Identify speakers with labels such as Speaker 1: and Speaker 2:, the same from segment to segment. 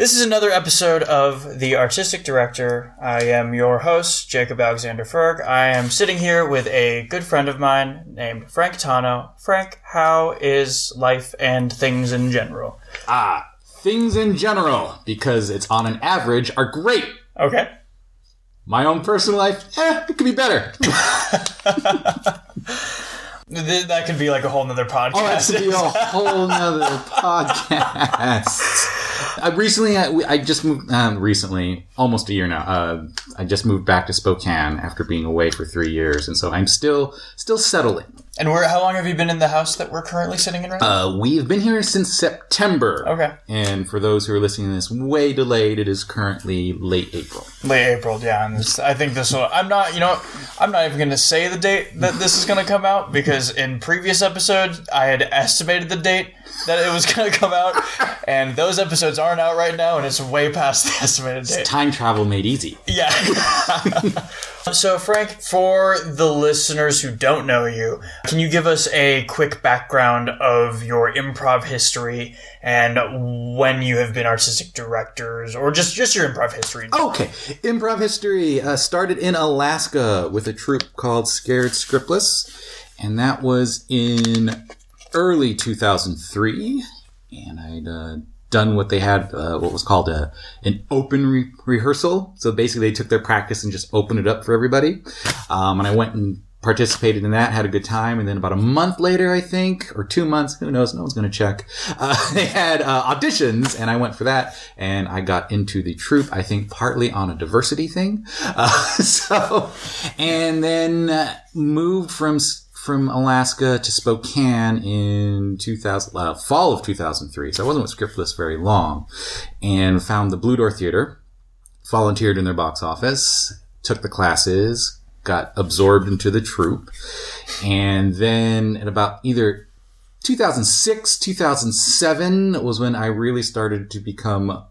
Speaker 1: This is another episode of The Artistic Director. I am your host, Jacob Alexander Ferg. I am sitting here with a good friend of mine named Frank Tano. Frank, how is life and things in general?
Speaker 2: Ah, things in general, because it's on an average, are great.
Speaker 1: Okay.
Speaker 2: My own personal life, eh, it could be better.
Speaker 1: Th- That could be like a whole nother podcast.
Speaker 2: Oh, that could be a whole nother podcast. I recently, I, I just moved, um, recently, almost a year now. Uh, I just moved back to Spokane after being away for three years, and so I'm still, still settling.
Speaker 1: And where? How long have you been in the house that we're currently sitting in right now?
Speaker 2: Uh, we've been here since September.
Speaker 1: Okay.
Speaker 2: And for those who are listening to this way delayed, it is currently late April.
Speaker 1: Late April, yeah. And this, I think this will. I'm not. You know, I'm not even going to say the date that this is going to come out because in previous episodes I had estimated the date that it was going to come out, and those episodes aren't out right now, and it's way past the estimated date.
Speaker 2: Time travel made easy.
Speaker 1: Yeah. so, Frank, for the listeners who don't know you, can you give us a quick background of your improv history and when you have been artistic directors, or just just your improv history?
Speaker 2: Okay, improv history uh, started in Alaska with a troupe called Scared Scriptless, and that was in early 2003. And I'd uh, done what they had, uh, what was called a an open re- rehearsal. So basically, they took their practice and just opened it up for everybody. Um, and I went and participated in that, had a good time, and then about a month later, I think, or two months, who knows? No one's going to check. Uh, they had uh, auditions, and I went for that, and I got into the troupe. I think partly on a diversity thing. Uh, so, and then uh, moved from from Alaska to Spokane in 2000, uh, fall of 2003. So I wasn't with Scriptless very long, and found the Blue Door Theater volunteered in their box office, took the classes, got absorbed into the troupe, and then at about either 2006, 2007 was when I really started to become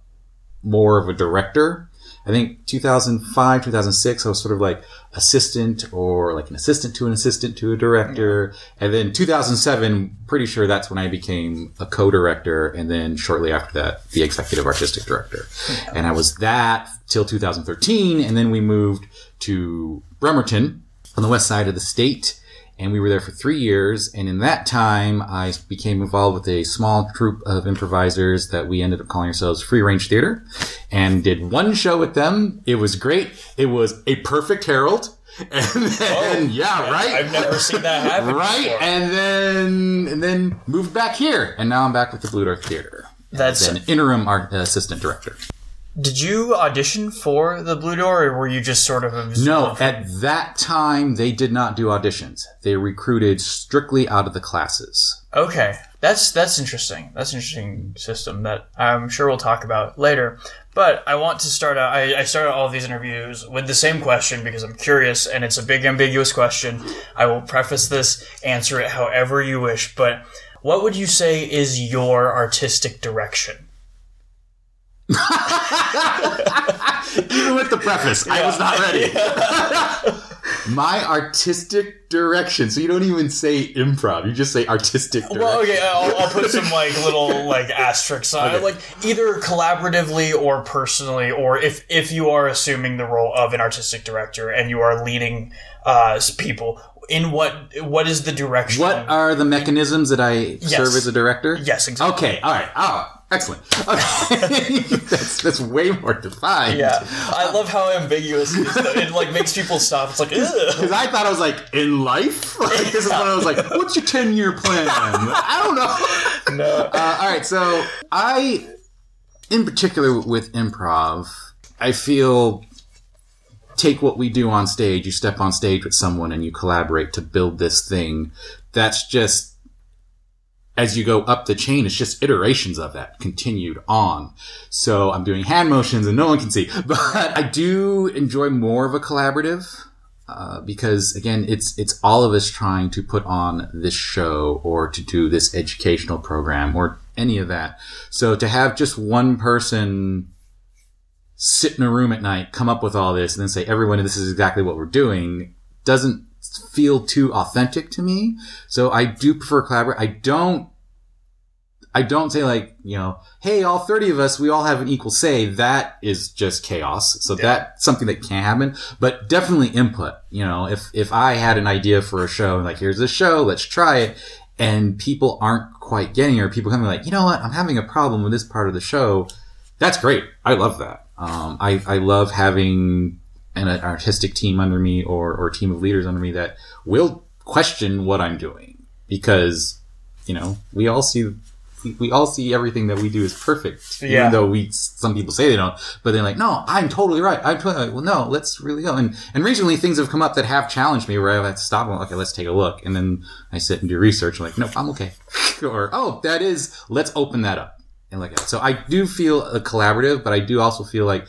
Speaker 2: more of a director. I think 2005, 2006, I was sort of like assistant or like an assistant to an assistant to a director. And then 2007, pretty sure that's when I became a co-director. And then shortly after that, the executive artistic director. And I was that till 2013. And then we moved to Bremerton on the west side of the state. And we were there for three years. And in that time, I became involved with a small troupe of improvisers that we ended up calling ourselves Free Range Theater and did one show with them. It was great. It was a perfect Harold. And then, oh, yeah, right.
Speaker 1: I've never seen that happen.
Speaker 2: right.
Speaker 1: before.
Speaker 2: And then, and then moved back here. And now I'm back with the Blue Door Theater.
Speaker 1: That's
Speaker 2: an interim art assistant director.
Speaker 1: Did you audition for the Blue Door, or were you just sort of?
Speaker 2: No, at that time, they did not do auditions. They recruited strictly out of the classes.
Speaker 1: Okay, that's that's interesting. That's an interesting system that I'm sure we'll talk about later. But I want to start out. I, I started all of these interviews with the same question because I'm curious, and it's a big ambiguous question. I will preface this, answer it however you wish. But what would you say is your artistic direction?
Speaker 2: Even with the preface, I was not ready. My artistic direction. So you don't even say improv. You just say artistic direction.
Speaker 1: Well, okay, I'll, I'll put some like little like asterisks on it, like either collaboratively or personally, or if if you are assuming the role of an artistic director and you are leading uh people in what what is the direction?
Speaker 2: What are the mechanisms that I serve as a director?
Speaker 1: Yes, exactly.
Speaker 2: Okay, all right. Oh, excellent. Okay. that's, that's way more defined.
Speaker 1: Yeah, I love how ambiguous it is. though. It like makes people stop. It's like,
Speaker 2: Because I thought I was like, in life? Like, this is when I was like, what's your 10 year plan? I don't know.
Speaker 1: no.
Speaker 2: Uh, all right, so I, in particular with improv, I feel take what we do on stage. You step on stage with someone and you collaborate to build this thing. That's just as you go up the chain, it's just iterations of that continued on. So I'm doing hand motions and no one can see, but I do enjoy more of a collaborative. Uh, because again, it's it's all of us trying to put on this show or to do this educational program or any of that. So to have just one person sit in a room at night, come up with all this, and then say, "Everyone, this is exactly what we're doing," doesn't feel too authentic to me. So I do prefer collaborate. I don't. I don't say like, you know, hey, all 30 of us, we all have an equal say. That is just chaos. So that's something that can happen, but definitely input. You know, if, if I had an idea for a show, like, here's this show, let's try it. And people aren't quite getting it, or people coming like, you know what, I'm having a problem with this part of the show. That's great. I love that. Um, I, I love having an artistic team under me or, or a team of leaders under me that will question what I'm doing because, you know, we all see we all see everything that we do is perfect,
Speaker 1: Yeah.
Speaker 2: even though we some people say they don't. But they're like, no, I'm totally right. I'm totally like, well, no, let's really go. And and recently things have come up that have challenged me where I've had to stop and okay, let's take a look, and then I sit and do research. I'm like, nope, I'm okay. or oh, that is, let's open that up and look at it. So I do feel a collaborative, but I do also feel like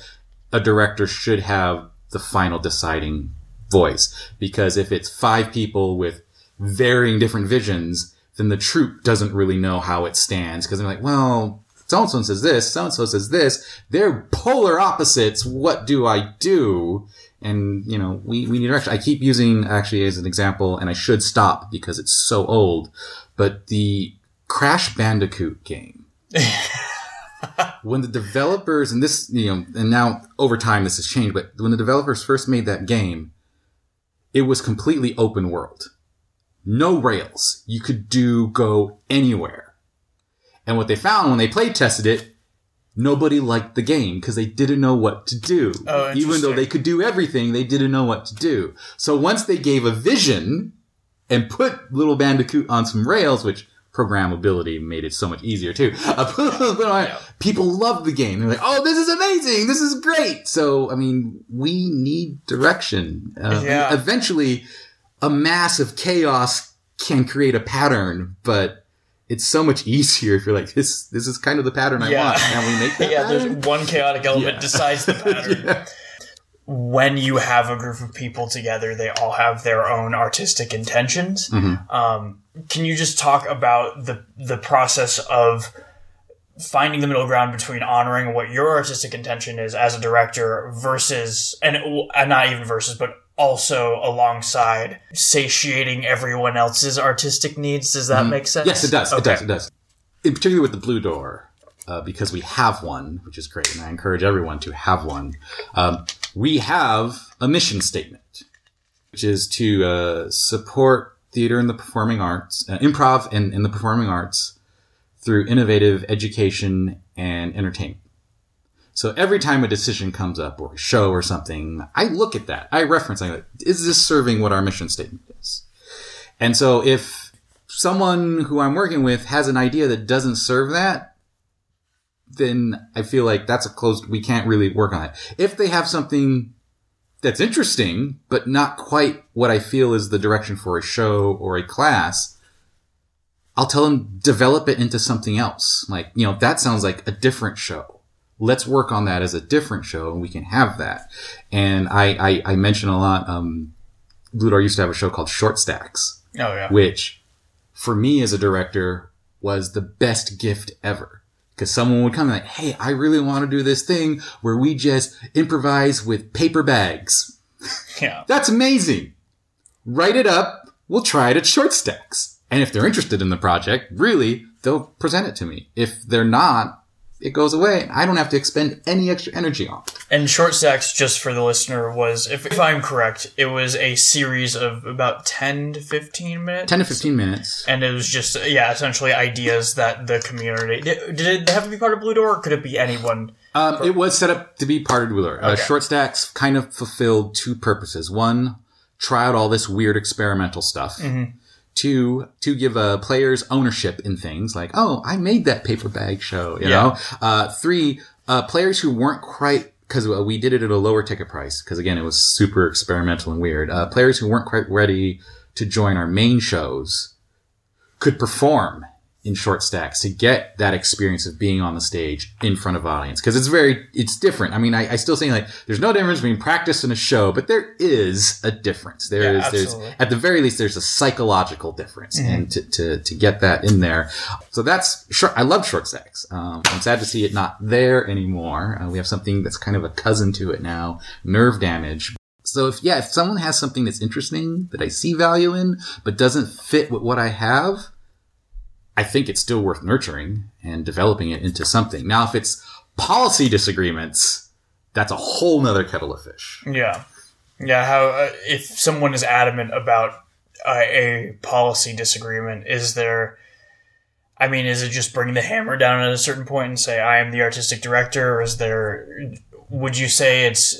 Speaker 2: a director should have the final deciding voice because if it's five people with varying different visions, then the troop doesn't really know how it stands because they're like, well, so and so says this, so and so says this. They're polar opposites. What do I do? And you know, we we need direction. I keep using actually as an example, and I should stop because it's so old. But the Crash Bandicoot game when the developers and this you know and now over time this has changed but when the developers first made that game it was completely open world. No rails. You could do go anywhere. And what they found when they play tested it nobody liked the game because they didn't know what to do.
Speaker 1: Oh,
Speaker 2: even though they could do everything they didn't know what to do. So once they gave a vision and put little bandicoot on some rails which programmability made it so much easier too Uh, put it on- people love the game they're like oh this is amazing this is great so i mean we need direction uh,
Speaker 1: Yeah.
Speaker 2: eventually a mass of chaos can create a pattern but it's so much easier if you're like this this is kind of the pattern i
Speaker 1: Yeah.
Speaker 2: want can we make that
Speaker 1: yeah,
Speaker 2: pattern?
Speaker 1: there's one chaotic element
Speaker 2: Yeah.
Speaker 1: decides the pattern.
Speaker 2: Yeah.
Speaker 1: When you have a group of people together, they all have their own artistic intentions.
Speaker 2: Mm-hmm.
Speaker 1: Um, can you just talk about the the process of finding the middle ground between honoring what your artistic intention is as a director versus and, and not even versus, but also alongside satiating everyone else's artistic needs? Does that make sense?
Speaker 2: Mm-hmm. Yes, it does. It does. It does. In particular with the Blue Door, uh, because we have one, which is great, and I encourage everyone to have one. Um, we have a mission statement, which is to uh, support theater and the performing arts, uh, improv and, and the performing arts through innovative education and entertainment. So every time a decision comes up or a show or something, I look at that. I reference, I go, is this serving what our mission statement is? And so if someone who I'm working with has an idea that doesn't serve that, then I feel like that's a closed, we can't really work on it. If they have something that's interesting, but not quite what I feel is the direction for a show or a class, I'll tell them develop it into something else. Like, you know, that sounds like a different show. Let's work on that as a different show and we can have that. And I, I, I mention a lot, um, Blue used to have a show called Short Stacks
Speaker 1: Oh yeah.
Speaker 2: which for me as a director was the best gift ever. Because someone would come and like, hey, I really want to do this thing where we just improvise with paper bags.
Speaker 1: Yeah.
Speaker 2: That's amazing. Write it up. We'll try it at short stacks. And if they're interested in the project, really, they'll present it to me. If they're not, it goes away. I don't have to expend any extra energy on it.
Speaker 1: And Short Stacks, just for the listener, was, if, if I'm correct, it was a series of about 10 to 15 minutes.
Speaker 2: 10 to 15 minutes.
Speaker 1: And it was just, yeah, essentially ideas that the community. Did, did it have to be part of Blue Door, or could it be anyone?
Speaker 2: Um, it was set up to be part of Blue Door.
Speaker 1: Okay.
Speaker 2: short stacks kind of fulfilled two purposes. One, try out all this weird experimental stuff.
Speaker 1: Mm-hmm.
Speaker 2: Two, to give uh, players ownership in things like, oh, I made that paper bag show, you
Speaker 1: Yeah.
Speaker 2: know? Uh, three, uh, players who weren't quite, because we did it at a lower ticket price, because again, it was super experimental and weird. Uh, players who weren't quite ready to join our main shows could perform in short stacks to get that experience of being on the stage in front of audience. Cause it's very, it's different. I mean, I, I still say like, there's no difference between practice and a show, but there is a difference. There
Speaker 1: Yeah,
Speaker 2: is, there's, at the very least, there's a psychological difference and to, to, to get that in there. So that's short. I love short stacks. Um, I'm sad to see it not there anymore. Uh, we have something that's kind of a cousin to it now, nerve damage. So if, yeah, if someone has something that's interesting that I see value in, but doesn't fit with what I have, I think it's still worth nurturing and developing it into something. Now, if it's policy disagreements, that's a whole nother kettle of fish.
Speaker 1: Yeah, yeah. How uh, if someone is adamant about uh, a policy disagreement, is there? I mean, is it just bring the hammer down at a certain point and say I am the artistic director, or is there? Would you say it's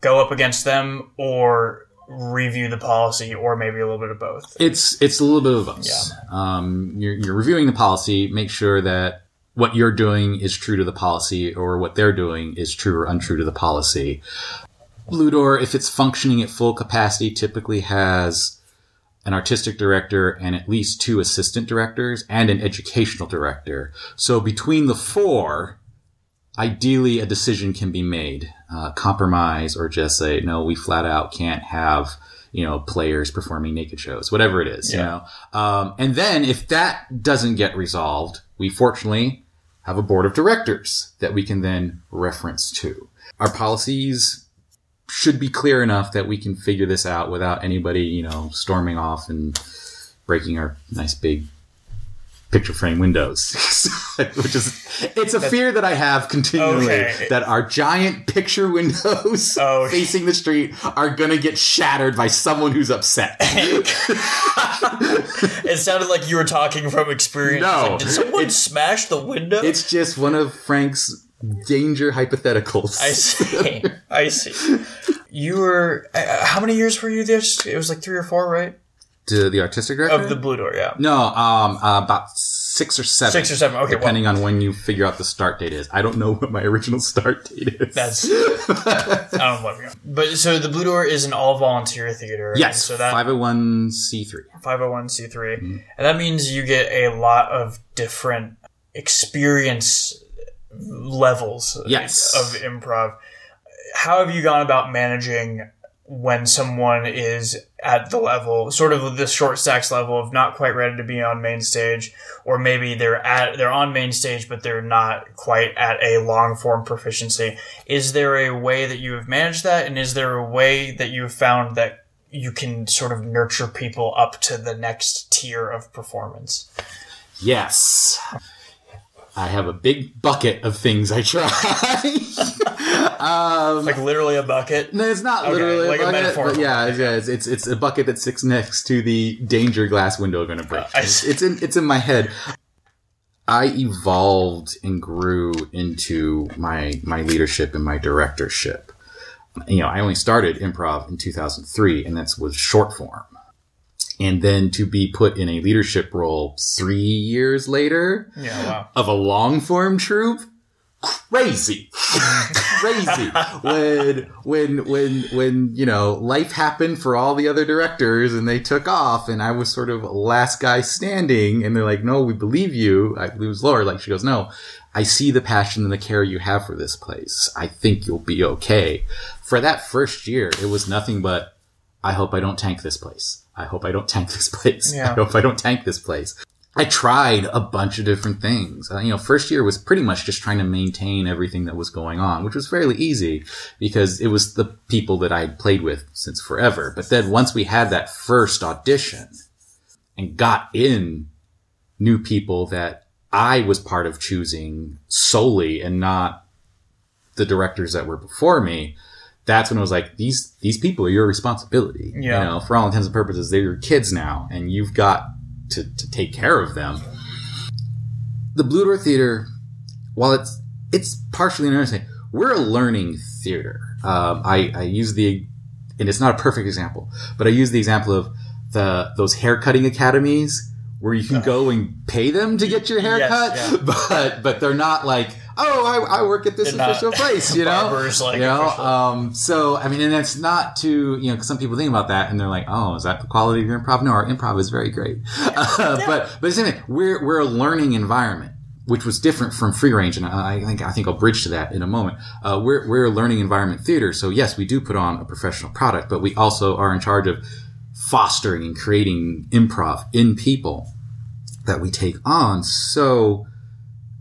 Speaker 1: go up against them or review the policy, or maybe a little bit of both?
Speaker 2: It's it's a little bit of both.
Speaker 1: Yeah.
Speaker 2: Um, you're, you're reviewing the policy, make sure that what you're doing is true to the policy, or what they're doing is true or untrue to the policy. Blue Door, if it's functioning at full capacity, typically has an artistic director and at least two assistant directors and an educational director. So between the four, ideally a decision can be made, uh, compromise or just say, no, we flat out can't have, you know, players performing naked shows, whatever it is, you know. Um, and then if that doesn't get resolved, we fortunately have a board of directors that we can then reference to. Our policies should be clear enough that we can figure this out without anybody, you know, storming off and breaking our nice big picture frame windows. Which is, it's a fear that I have continually
Speaker 1: Okay.
Speaker 2: that our giant picture windows
Speaker 1: Oh.
Speaker 2: facing the street are gonna get shattered by someone who's upset.
Speaker 1: It sounded like you were talking from experience.
Speaker 2: No.
Speaker 1: Like, Did someone
Speaker 2: It's-
Speaker 1: smash the window?
Speaker 2: it's just one of Frank's danger hypotheticals.
Speaker 1: I see. I see. You were. Uh, how many years were you there? It was like three or four, right?
Speaker 2: To the artistic director
Speaker 1: Of the Blue Door, yeah.
Speaker 2: No, um, uh, about six or seven.
Speaker 1: Six or seven. Okay, well,
Speaker 2: depending on when you figure out the start date is. I don't know what my original start date is.
Speaker 1: that's. I don't blame you. But so the Blue Door is an all volunteer theater.
Speaker 2: yes,
Speaker 1: So that
Speaker 2: five hundred one c three.
Speaker 1: 501c3
Speaker 2: Mm-hmm.
Speaker 1: and that means you get a lot of different experience levels
Speaker 2: Yes.
Speaker 1: of improv how have you gone about managing when someone is at the level sort of the short stacks level of not quite ready to be on main stage or maybe they're at they're on main stage but they're not quite at a long form proficiency is there a way that you have managed that and is there a way that you have found that you can sort of nurture people up to the next tier of performance.
Speaker 2: Yes. I have a big bucket of things I try. um,
Speaker 1: Like literally a bucket.
Speaker 2: no, it's not
Speaker 1: Okay,
Speaker 2: literally
Speaker 1: like a
Speaker 2: a bucket,
Speaker 1: metaphorical
Speaker 2: but yeah,
Speaker 1: bucket,
Speaker 2: yeah, it's, it's it's a bucket that sits next to the danger glass window going to break.
Speaker 1: I
Speaker 2: it's, it's in it's in my head. I evolved and grew into my my leadership and my directorship. You know, I only started improv in 2003, and that's was short form. And then to be put in a leadership role three years later
Speaker 1: Yeah, wow.
Speaker 2: of a long form troupe, crazy, crazy. When when when when you know life happened for all the other directors and they took off, and I was sort of last guy standing, and they're like, "No, we believe you." I believe it Laura. Like she goes, "No." I see the passion and the care you have for this place. I think you'll be okay. For that first year, it was nothing but, I hope I don't tank this place. I hope I don't tank this place.
Speaker 1: Yeah.
Speaker 2: I hope I don't tank this place. I tried a bunch of different things. Uh, you know, first year was pretty much just trying to maintain everything that was going on, which was fairly easy because it was the people that I had played with since forever. But then once we had that first audition and got in new people that I was part of choosing solely and not the directors that were before me, that's when I was like, these these people are your responsibility.
Speaker 1: Yeah.
Speaker 2: You know, for all intents and purposes, they're your kids now, and you've got to, to take care of them. The Blue Door Theater, while it's it's partially an understanding, we're a learning theater. Um, I, I use the, and it's not a perfect example, but I use the example of the those haircutting academies where you can go and pay them to get your hair
Speaker 1: Yes,
Speaker 2: cut,
Speaker 1: yeah.
Speaker 2: but but they're not like, oh, I, I work at this
Speaker 1: They're not
Speaker 2: official place, you know.
Speaker 1: barbers, like,
Speaker 2: you know, um, so I mean, and that's not to you know, 'cause some people think about that and they're like, oh, is that the quality of your improv? No, our improv is very great, uh, but but it's anyway, we're we're a learning environment. Which was different from free range, and I I think I think I'll bridge to that in a moment. Uh, we're we're a learning environment theater, so yes, we do put on a professional product, but we also are in charge of fostering and creating improv in people that we take on. So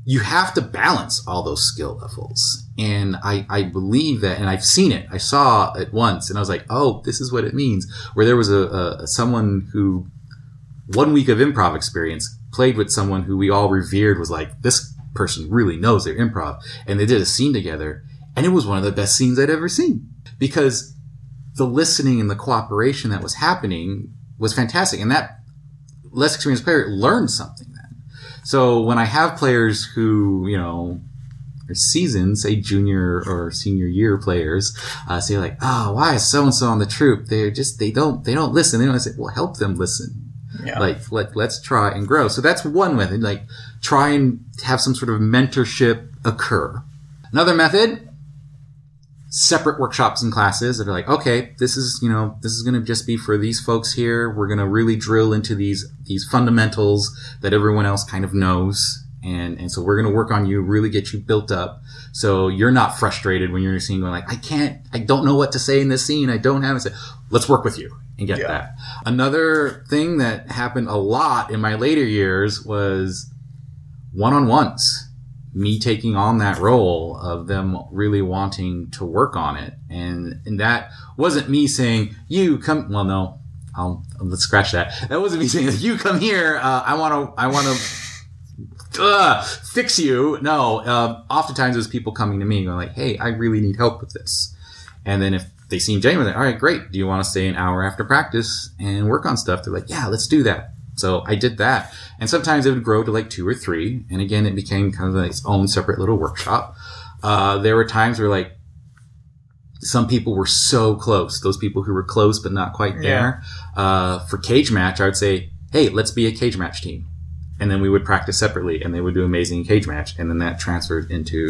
Speaker 2: you have to balance all those skill levels. And I, I believe that, and I've seen it. I saw it once and I was like, oh, this is what it means. Where there was a, a someone who one week of improv experience played with someone who we all revered was like, this person really knows their improv. And they did a scene together. And it was one of the best scenes I'd ever seen because the listening and the cooperation that was happening was fantastic. And that less experienced player learned something. So when I have players who, you know, are seasoned, say junior or senior year players, uh, say like, oh, why is so and so on the troop? They're just, they don't, they don't listen. They don't say, well, help them listen.
Speaker 1: Yeah.
Speaker 2: Like, let, let's try and grow. So that's one method. Like, try and have some sort of mentorship occur. Another method, separate workshops and classes that are like, okay, this is, you know, this is going to just be for these folks here. We're going to really drill into these, these fundamentals that everyone else kind of knows. And, and so we're going to work on you, really get you built up. So you're not frustrated when you're in a scene going like, I can't, I don't know what to say in this scene. I don't have it. Say, Let's work with you and get
Speaker 1: Yeah.
Speaker 2: that. Another thing that happened a lot in my later years was one-on-ones me taking on that role of them really wanting to work on it. And and that wasn't me saying you come well no I'll let's scratch that. That wasn't me saying you come here uh, I want to I want to uh, fix you. No uh, oftentimes it was people coming to me going like hey I really need help with this. And then if they seem genuine like, all right great. Do you want to stay an hour after practice and work on stuff? They're like yeah let's do that so I did that. And sometimes it would grow to like two or three. And again, it became kind of like its own separate little workshop. Uh, there were times where like some people were so close, those people who were close but not quite there. Uh, for cage match, I would say, hey, let's be a cage match team. And then we would practice separately and they would do amazing cage match. And then that transferred into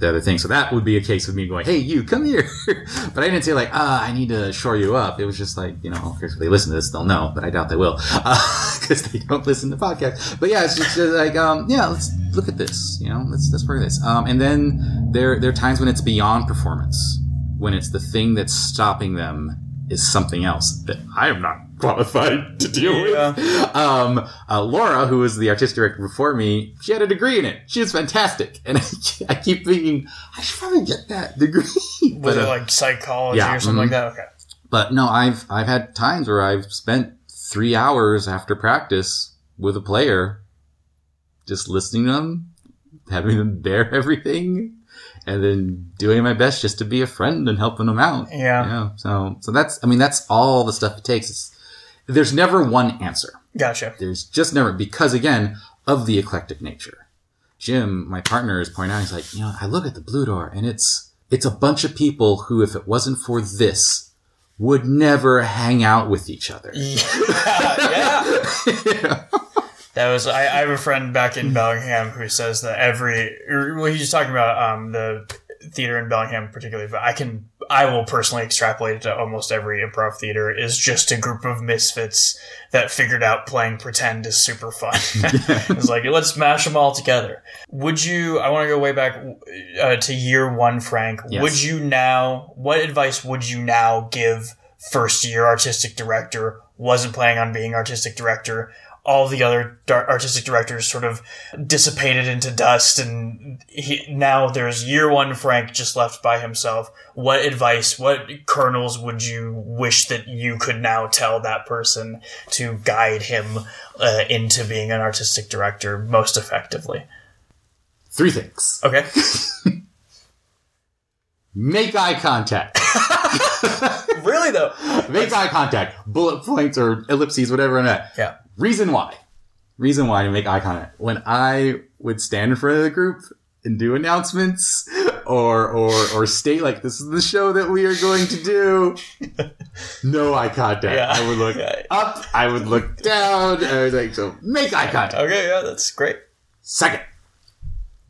Speaker 2: the other thing. So that would be a case of me going, hey, you come here. but I didn't say like, ah, I need to shore you up. It was just like, you know, if they listen to this, they'll know, but I doubt they will because they don't listen to podcasts. But yeah, it's just uh, like, um, yeah, let's look at this. You know, let's let's work this. Um, and then there there are times when it's beyond performance, when it's the thing that's stopping them is something else that I am not qualified to deal
Speaker 1: Yeah.
Speaker 2: with. Um, uh, Laura, who was the artistic director before me, she had a degree in it. She was fantastic, and I, keep thinking I should probably get that degree.
Speaker 1: Was
Speaker 2: but,
Speaker 1: it
Speaker 2: uh,
Speaker 1: like psychology
Speaker 2: yeah,
Speaker 1: or something like
Speaker 2: mhm.
Speaker 1: that? Okay.
Speaker 2: but no, I've I've had times where I've spent three hours after practice with a player, just listening to them, having them bear everything, and then doing my best just to be a friend and helping them out.
Speaker 1: Yeah.
Speaker 2: Yeah. So so that's I mean that's all the stuff it takes. It's, there's never one answer.
Speaker 1: Gotcha.
Speaker 2: There's just never because again of the eclectic nature. Jim, my partner, is pointing out. He's like, you know, I look at the blue door, and it's it's a bunch of people who, if it wasn't for this, would never hang out with each other.
Speaker 1: yeah. yeah. That was I, I have a friend back in Bellingham who says that every well he's talking about um the theater in Bellingham particularly, but I can I will personally extrapolate it to almost every improv theater is just a group of misfits that figured out playing pretend is super fun. it's like let's mash them all together. Would you? I want to go way back uh, to year one, Frank.
Speaker 2: Yes.
Speaker 1: Would you now? What advice would you now give first year artistic director? Wasn't planning on being artistic director. All the other artistic directors sort of dissipated into dust, and he, now there's year one Frank just left by himself. What advice, what kernels would you wish that you could now tell that person to guide him uh, into being an artistic director most effectively?
Speaker 2: Three things:
Speaker 1: Okay.
Speaker 2: make eye contact,
Speaker 1: really though.
Speaker 2: make eye contact, bullet points or ellipses, whatever. And that.
Speaker 1: Yeah.
Speaker 2: Reason why? Reason why to make eye contact. When I would stand in front of the group and do announcements or or or state like this is the show that we are going to do, no eye contact.
Speaker 1: Yeah.
Speaker 2: I would look
Speaker 1: Yeah.
Speaker 2: up, I would look down. I was like, so make eye contact.
Speaker 1: Okay, yeah, that's great.
Speaker 2: Second,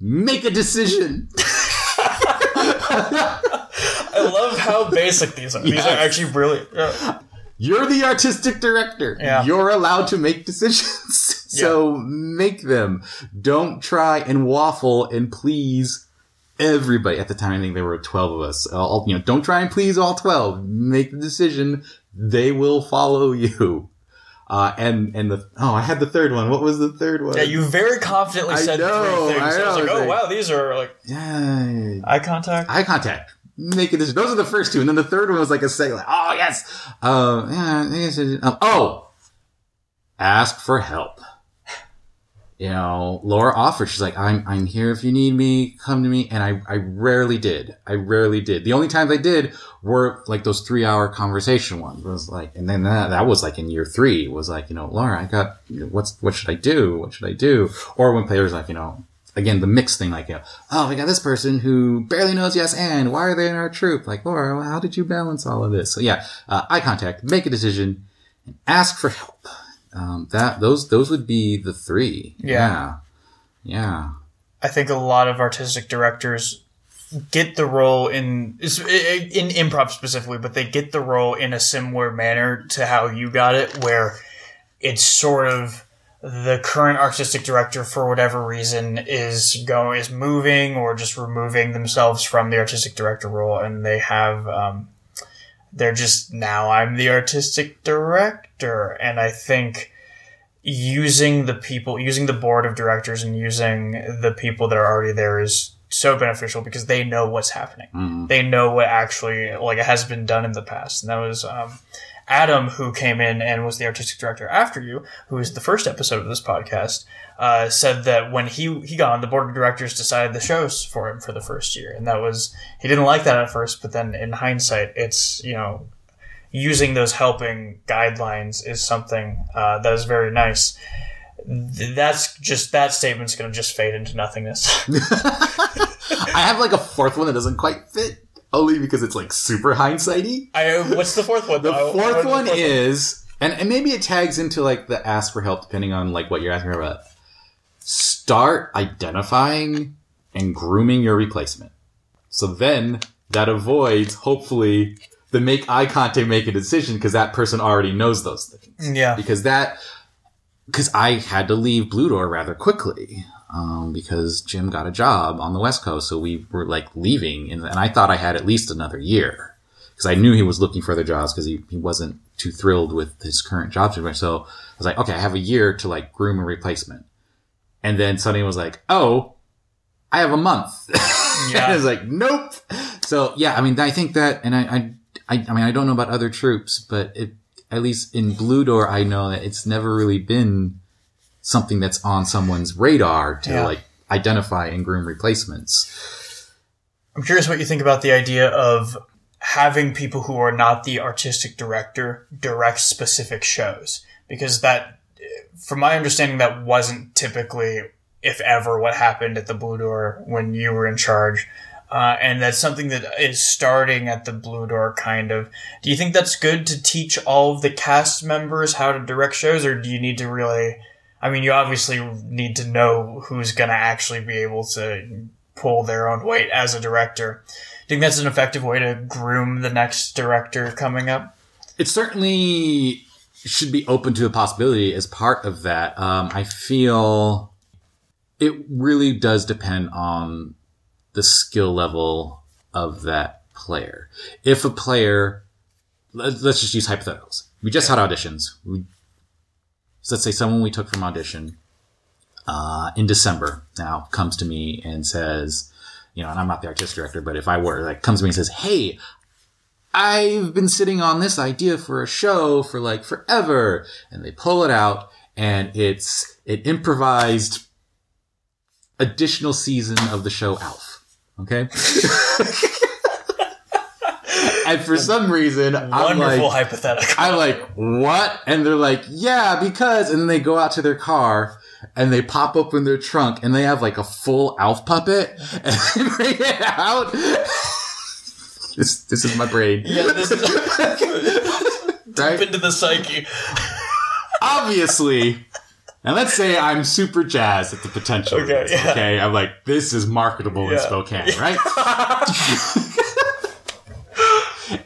Speaker 2: make a decision.
Speaker 1: I love how basic these are. These are actually brilliant. Yeah.
Speaker 2: You're the artistic director.
Speaker 1: Yeah.
Speaker 2: You're allowed to make decisions. so make them. Don't try and waffle and please everybody. At the time, I think there were 12 of us. All, you know, don't try and please all 12. Make the decision. They will follow you. Uh, and, and the, oh, I had the third one. What was the third one?
Speaker 1: Yeah, you very confidently
Speaker 2: I
Speaker 1: said
Speaker 2: know,
Speaker 1: three things.
Speaker 2: I
Speaker 1: I, was like, oh wow, these are like
Speaker 2: Yeah.
Speaker 1: eye contact.
Speaker 2: eye contact. Make a decision. Those are the first two, and then the third one was like a second. Like, oh yes. Uh, yeah. Um, oh, ask for help. you know, Laura offered. She's like, "I'm I'm here if you need me. Come to me." And I I rarely did. I rarely did. The only times I did were like those three hour conversation ones. It was like, and then that that was like in year three. Was like, you know, Laura, I got what's what should I do? What should I do? Or when players like, you know, again the mix thing, like, you know, oh, we got this person who barely knows yes and why are they in our troop? Like, Laura, how did you balance all of this? So yeah, uh, eye contact, make a decision, and ask for help. Um, that those those would be the three.
Speaker 1: Yeah.
Speaker 2: yeah. Yeah.
Speaker 1: I think a lot of artistic directors get the role in in improv specifically, but they get the role in a similar manner to how you got it, where it's sort of the current artistic director for whatever reason is going is moving or just removing themselves from the artistic director role, and they have um, they're just now I'm the artistic director, and I think using the people, using the board of directors, and using the people that are already there is so beneficial because they know what's happening.
Speaker 2: Mhm.
Speaker 1: They know what actually like has been done in the past, and that was. Um, Adam, who came in and was the artistic director after you, who was the first episode of this podcast, uh, said that when he he got on, the board of directors decided the shows for him for the first year, and that was he didn't like that at first, but then in hindsight, it's you know using those helping guidelines is something uh, that is very nice. That's just that statement's going to just fade into nothingness.
Speaker 2: I have like a fourth one that doesn't quite fit, only because it's like super hindsighty.
Speaker 1: I what's the fourth one?
Speaker 2: The
Speaker 1: though? I- I
Speaker 2: fourth
Speaker 1: wanted the
Speaker 2: one
Speaker 1: fourth
Speaker 2: is, and, and maybe it tags into like the ask for help depending on like what you're asking about. Start identifying and grooming your replacement. So then that avoids hopefully the make eye contact, make a decision because that person already knows those things.
Speaker 1: Yeah.
Speaker 2: Because that, because I had to leave Blue Door rather quickly. Um, because Jim got a job on the West Coast, so we were like leaving, and, and I thought I had at least another year because I knew he was looking for other jobs because he, he wasn't too thrilled with his current job situation. So I was like, okay, I have a year to like groom a replacement. And then Sonny was like, oh, I have a month.
Speaker 1: Yeah.
Speaker 2: and I was like, nope. So yeah, I mean, I think that, and I, I, I, I mean, I don't know about other troops, but it, at least in Blue Door, I know that it's never really been something that's on someone's radar to
Speaker 1: Yeah.
Speaker 2: like identify and groom replacements.
Speaker 1: I'm curious what you think about the idea of having people who are not the artistic director direct specific shows because that from my understanding that wasn't typically if ever what happened at the blue door when you were in charge uh, and that's something that is starting at the blue door kind of do you think that's good to teach all of the cast members how to direct shows or do you need to really i mean you obviously need to know who's going to actually be able to pull their own weight as a director. Do you think that's an effective way to groom the next director coming up?
Speaker 2: It certainly should be open to a possibility as part of that. Um, I feel it really does depend on the skill level of that player. If a player, let- let's just use hypotheticals. We just had auditions. We, so let's say someone we took from audition uh, in December now comes to me and says, you know, and I'm not the artistic director, but if I were, like, comes to me and says, "Hey, I've been sitting on this idea for a show for like forever. And they pull it out and it's an improvised additional season of the show Alf. Okay. and for some reason, I'm
Speaker 1: Wonderful
Speaker 2: like,
Speaker 1: hypothetical.
Speaker 2: I'm like, what? And they're like, yeah, because, and then they go out to their car and they pop open their trunk and they have like a full Alf puppet and they bring it out. this, this is my brain.
Speaker 1: yeah, this is
Speaker 2: right?
Speaker 1: deep into the psyche.
Speaker 2: Obviously. And let's say I'm super jazzed at the potential.
Speaker 1: Okay, yeah.
Speaker 2: okay. I'm like, this is marketable in Spokane, right?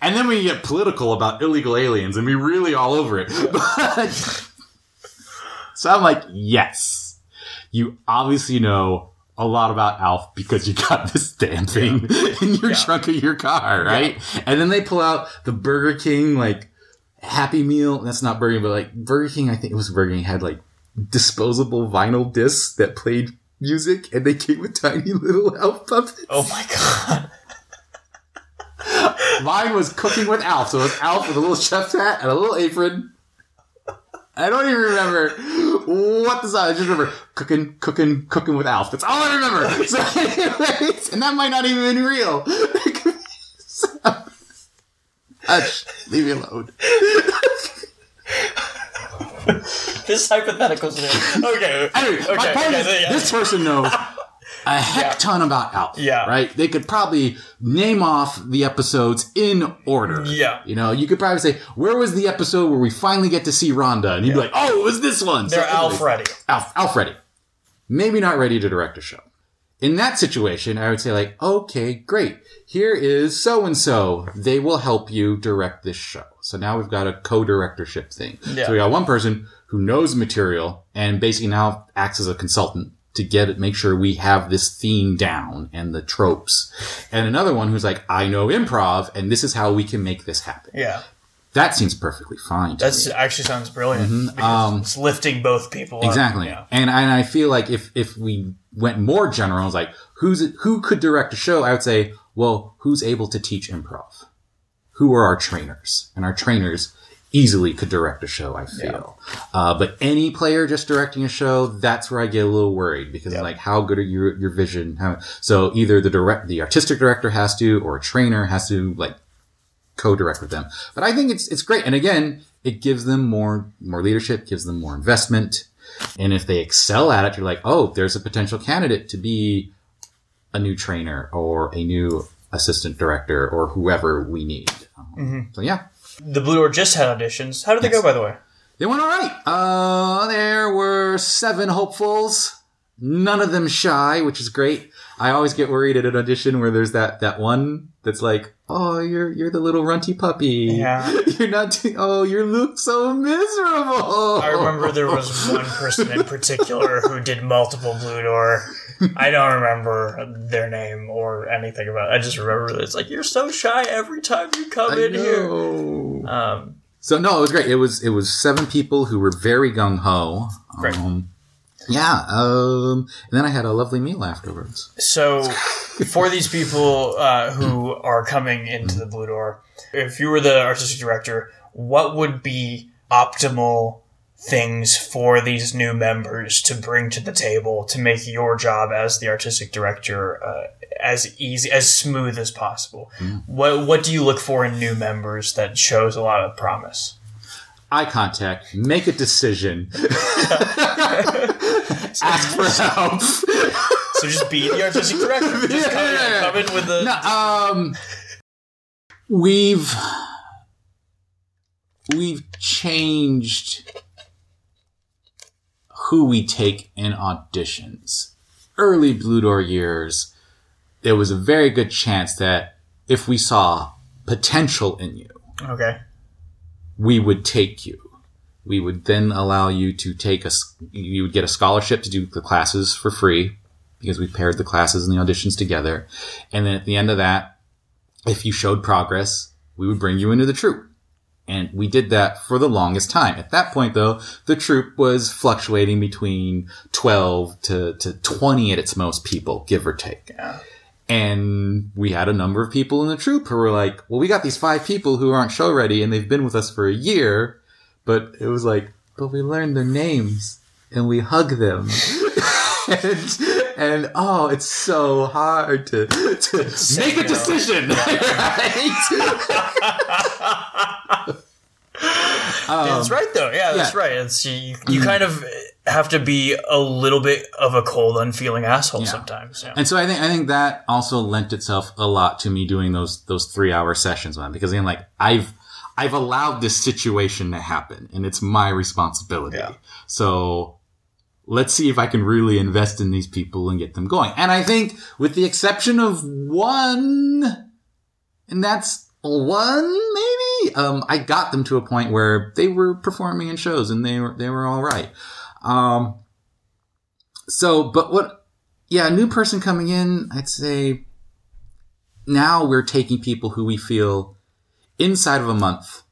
Speaker 2: And then we get political about illegal aliens and be really all over it. But, so I'm like, yes, you obviously know a lot about Alf because you got this damn thing in your
Speaker 1: Yeah.
Speaker 2: trunk of your car, right? And then they pull out the Burger King, like, Happy Meal. That's not Burger King, but like Burger King, I think it was Burger King had like disposable vinyl discs that played music and they came with tiny little Alf puppets.
Speaker 1: Oh my god.
Speaker 2: Mine was cooking with Alf, so it was Alf with a little chef's hat and a little apron. I don't even remember what the song. I just remember cooking, cooking, cooking with Alf. That's all I remember. So, anyways, and that might not even be real. so, hush, leave me alone.
Speaker 1: this hypothetical's new. Okay.
Speaker 2: Anyway,
Speaker 1: okay.
Speaker 2: my point
Speaker 1: okay,
Speaker 2: is,
Speaker 1: yeah.
Speaker 2: this person knows a heck
Speaker 1: Yeah.
Speaker 2: ton about Alf.
Speaker 1: Yeah.
Speaker 2: Right? They could probably name off the episodes in order.
Speaker 1: Yeah.
Speaker 2: You know, you could probably say, where was the episode where we finally get to see Rhonda? And you'd be like, oh, it was this one. So
Speaker 1: They're
Speaker 2: anyways,
Speaker 1: Alfredy.
Speaker 2: Alf, Alf ready. Maybe not ready to direct a show. In that situation, I would say like, okay, great. Here is so and so. They will help you direct this show. So now we've got a co-directorship thing.
Speaker 1: Yeah.
Speaker 2: So we got one person who knows material and basically now acts as a consultant to get it, make sure we have this theme down and the tropes. And another one who's like, I know improv and this is how we can make this happen.
Speaker 1: Yeah.
Speaker 2: That seems perfectly fine. That
Speaker 1: actually sounds brilliant. because
Speaker 2: Um,
Speaker 1: it's lifting both people up.
Speaker 2: Exactly.
Speaker 1: Yeah.
Speaker 2: And and I feel like if if we went more general, I was like, who's who could direct a show? I would say, well, who's able to teach improv? Who are our trainers? And our trainers easily could direct a show. I feel. Uh, but any player just directing a show, that's where I get a little worried because
Speaker 1: Yeah.
Speaker 2: like, how good are your your vision? How, so either the direct the artistic director has to, or a trainer has to like co-direct with them. But I think it's it's great. And again, it gives them more more leadership, gives them more investment. And if they excel at it, you're like, oh, there's a potential candidate to be a new trainer or a new assistant director or whoever we need. Um, So yeah,
Speaker 1: The Blue Door just had auditions. How did they go, by the way?
Speaker 2: they went all right. Uh, there were seven hopefuls, none of them shy, which is great. I always get worried at an audition where there's that that one that's like, oh, you're you're the little runty puppy.
Speaker 1: Yeah.
Speaker 2: You're not. Oh, you look so miserable.
Speaker 1: I remember there was one person in particular who did multiple Blue Door. I don't remember their name or anything about it. I just remember that it's like, you're so shy every time you come
Speaker 2: I
Speaker 1: in here. Um,
Speaker 2: So no, it was great. It was it was seven people who were very gung ho.
Speaker 1: Great.
Speaker 2: Um, yeah. Um, and then I had a lovely meal afterwards.
Speaker 1: So, for these people uh, who are coming into the Blue Door, if you were the artistic director, what would be optimal things for these new members to bring to the table to make your job as the artistic director uh, as easy, as smooth as possible? What What do you look for in new members that shows a lot of promise?
Speaker 2: Eye contact. Make a decision. Ask for help.
Speaker 1: So just be the artistic director. Just come,
Speaker 2: Yeah.
Speaker 1: come in with the
Speaker 2: No, um, we've we've changed who we take in auditions. Early Blue Door years, there was a very good chance that if we saw potential in you,
Speaker 1: okay.
Speaker 2: we would take you. We would then allow you to take a you would get a scholarship to do the classes for free because we paired the classes and the auditions together. And then at the end of that, if you showed progress, we would bring you into the troupe. And we did that for the longest time. At that point though, the troupe was fluctuating between 12 to, to 20 at its most people, give or take.
Speaker 1: Yeah.
Speaker 2: And we had a number of people in the troupe who were like, well, we got these five people who aren't show ready and they've been with us for a year. But it was like, but we learned their names and we hug them. and, and oh, it's so hard to, to make a decision. right? Um,
Speaker 1: That's right, though. Yeah, that's
Speaker 2: yeah.
Speaker 1: right. It's you, you kind of have to be a little bit of a cold, unfeeling asshole
Speaker 2: Yeah.
Speaker 1: sometimes. Yeah.
Speaker 2: And so I think I think that also lent itself a lot to me doing those those three hour sessions, man. Because again, like I've I've allowed this situation to happen, and it's my responsibility.
Speaker 1: Yeah.
Speaker 2: So let's see if I can really invest in these people and get them going. And I think, with the exception of one, and that's one maybe, um, I got them to a point where they were performing in shows and they were they were all right. Um, so, but what yeah, a new person coming in, I'd say now we're taking people who we feel inside of a month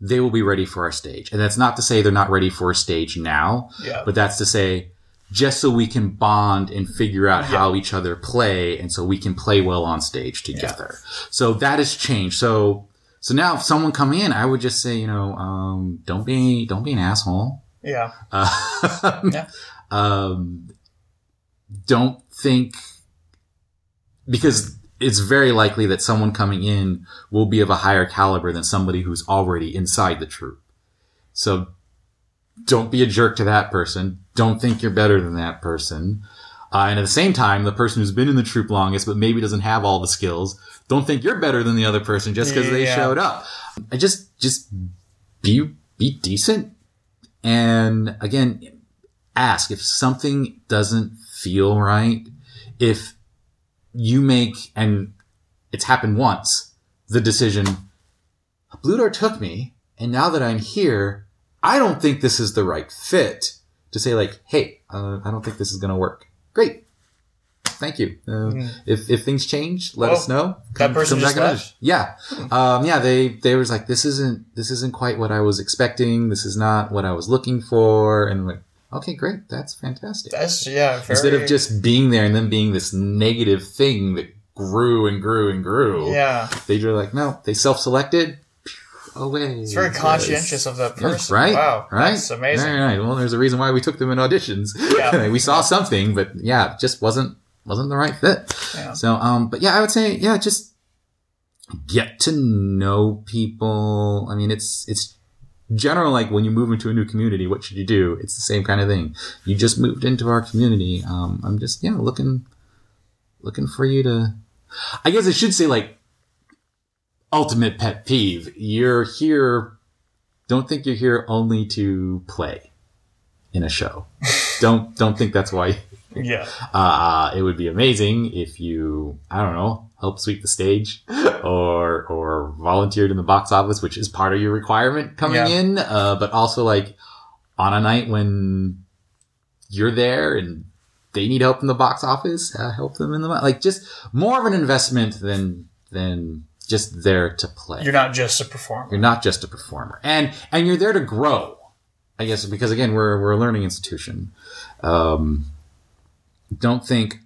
Speaker 2: they will be ready for our stage. And that's not to say they're not ready for a stage now,
Speaker 1: yeah.
Speaker 2: but that's to say just so we can bond and figure out
Speaker 1: Yeah.
Speaker 2: how each other play and so we can play well on stage together. So that has changed. So so now if someone coming in, I would just say, you know, um, don't be don't be an asshole.
Speaker 1: Yeah.
Speaker 2: Uh,
Speaker 1: Yeah.
Speaker 2: um, don't think because it's very likely that someone coming in will be of a higher caliber than somebody who's already inside the troop. So don't be a jerk to that person. Don't think you're better than that person. Uh, and at the same time, the person who's been in the troop longest, but maybe doesn't have all the skills, don't think you're better than the other person just because they
Speaker 1: Yeah.
Speaker 2: showed up. I just, just be, be decent. And again, ask if something doesn't feel right. If you make, and it's happened once, the decision, Blue Door took me, and now that I'm here, I don't think this is the right fit. To say like, hey, uh, I don't think this is going to work. Great. Thank you. Uh, If if things change, let
Speaker 1: Well,
Speaker 2: us know.
Speaker 1: that person just left?
Speaker 2: Yeah, um, yeah. They they was like, this isn't this isn't quite what I was expecting. This is not what I was looking for. And like, okay, great, that's fantastic.
Speaker 1: That's yeah. Very,
Speaker 2: Instead of just being there and then being this negative thing that grew and grew and grew,
Speaker 1: yeah,
Speaker 2: they were like, no, they self-selected. Away.
Speaker 1: it's very conscientious of that
Speaker 2: Yeah, right?
Speaker 1: Wow,
Speaker 2: right?
Speaker 1: that's amazing.
Speaker 2: Right, right. Well, there's a reason why we took them in auditions.
Speaker 1: Yeah.
Speaker 2: we saw something, but yeah, it just wasn't wasn't the right fit.
Speaker 1: Yeah.
Speaker 2: So, um, but yeah, I would say, yeah, just get to know people. I mean, it's it's general like when you move into a new community, what should you do? It's the same kind of thing. You just moved into our community. Um, I'm just yeah looking looking for you to. I guess I should say like ultimate pet peeve. You're here. Don't think you're here only to play in a show. don't don't think that's why
Speaker 1: Yeah,
Speaker 2: uh, it would be amazing if you, I don't know, help sweep the stage or, or volunteered in the box office, which is part of your requirement coming
Speaker 1: Yeah.
Speaker 2: in. Uh, but also like on a night when you're there and they need help in the box office, uh, help them in the, like just more of an investment than, than just there to play.
Speaker 1: you're not just a performer.
Speaker 2: You're not just a performer, and and you're there to grow. I guess because again, we're we're a learning institution. Um, don't think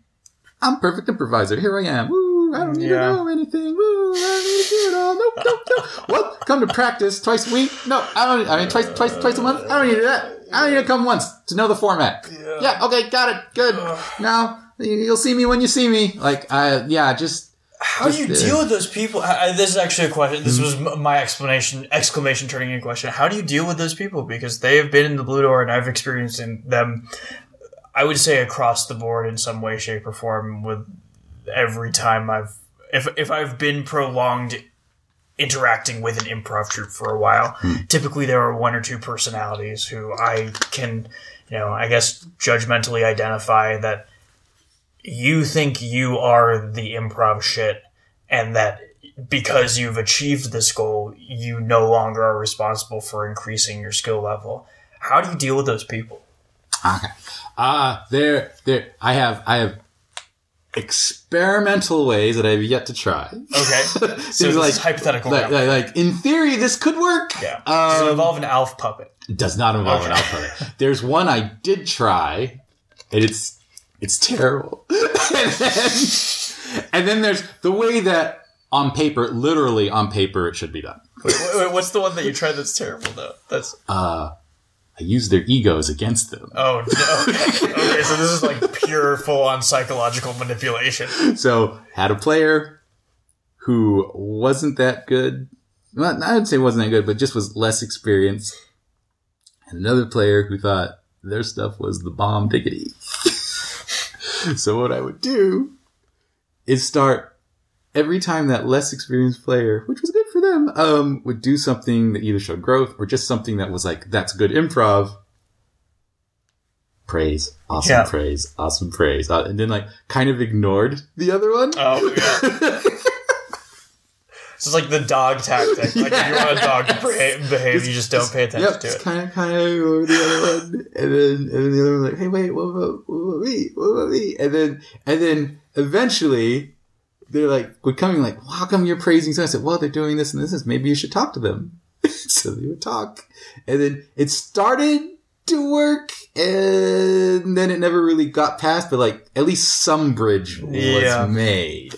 Speaker 2: I'm perfect improviser. Here I am. Woo! I don't need
Speaker 1: Yeah.
Speaker 2: to know anything. Woo! I don't need to do it all. Nope, nope, nope. What? Come to practice twice a week? No, I don't. I mean, twice, twice, twice a month. I don't need to do that. I don't need to come once to know the format. Yeah. okay, got it. Good. Now you'll see me when you see me. Like, I yeah, just
Speaker 1: How do you
Speaker 2: Just,
Speaker 1: deal with those people? I, I- this is actually a question. This hmm. was my explanation, exclamation turning in question. How do you deal with those people? Because they have been in the Blue Door, and I've experienced them. I would say across the board in some way, shape, or form. With every time I've, if if I've been prolonged interacting with an improv troupe for a while, typically there are one or two personalities who I can, you know, I guess judgmentally identify that you think you are the improv shit and that because you've achieved this goal, you no longer are responsible for increasing your skill level. How do you deal with those people?
Speaker 2: Okay. Uh, there, there, I have, I have experimental ways that I've yet to try.
Speaker 1: Okay. so
Speaker 2: like,
Speaker 1: hypothetical.
Speaker 2: like, like, like, in theory, this could work.
Speaker 1: yeah. Does it
Speaker 2: Um,
Speaker 1: involve an Alf puppet?
Speaker 2: does not involve an
Speaker 1: Okay.
Speaker 2: puppet. There's one I did try, and it's, it's terrible. and, then, and then there's the way that on paper, literally on paper, it should be done.
Speaker 1: Wait, wait, wait, what's the one that you tried that's terrible though? That's
Speaker 2: Uh, I use their egos against them.
Speaker 1: oh no. okay, so this is like pure full on psychological manipulation.
Speaker 2: So had a player who wasn't that good. Well, I would say wasn't that good, but just was less experienced. And another player who thought their stuff was the bomb diggity. so what I would do is start every time that less experienced player, which was good for them, um, would do something that either showed growth or just something that was like, that's good improv. Praise, awesome
Speaker 1: Yeah.
Speaker 2: praise, awesome praise. Uh, and then like kind of ignored the other one.
Speaker 1: Oh yeah. So it's like the dog tactic. Like if you want a dog to behave, behave you just don't pay attention
Speaker 2: Yep,
Speaker 1: to
Speaker 2: just
Speaker 1: it.
Speaker 2: kind of, kind of over the other one, and then, and then the other one like, hey, wait, what about, what about me? What about me? And then, and then eventually, they're like, we're coming like, well, how come you're praising? So I said, well, they're doing this and this. and. Maybe you should talk to them. so they would talk, and then it started to work, and then it never really got past. But like, at least some bridge was
Speaker 1: Yeah.
Speaker 2: made.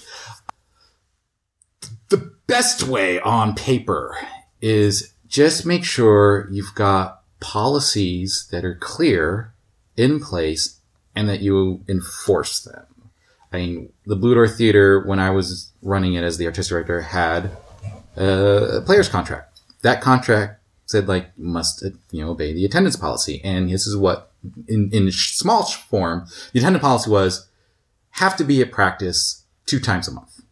Speaker 2: The best way on paper is just make sure you've got policies that are clear in place and that you enforce them. I mean, the Blue Door Theater, when I was running it as the artistic director, had a player's contract. That contract said like must you know obey the attendance policy, and this is what in in small form the attendance policy was have to be at practice two times a month.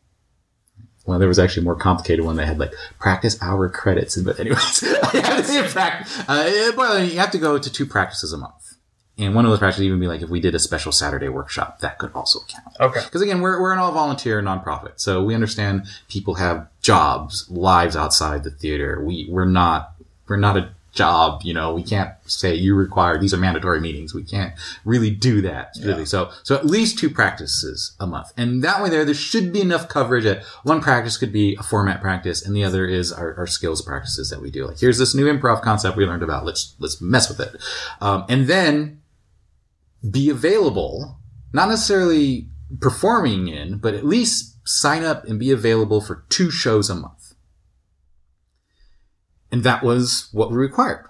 Speaker 2: Well, there was actually a more complicated one that had like practice hour credits, but anyways, you have to practice. Uh, well, you have to go to two practices a month. And one of those practices even be like if we did a special Saturday workshop, that could also count.
Speaker 1: Okay.
Speaker 2: Because again, we're, we're an all volunteer nonprofit. So we understand people have jobs, lives outside the theater. We, we're not, we're not a job, you know, we can't say you require, these are mandatory meetings. We can't really do that. Really. So, so at least two practices a month. And that way there, there should be enough coverage that one practice could be a format practice and the other is our, our skills practices that we do. Like here's this new improv concept we learned about. Let's, let's mess with it. Um, and then be available, not necessarily performing in, but at least sign up and be available for two shows a month. And that was what we required.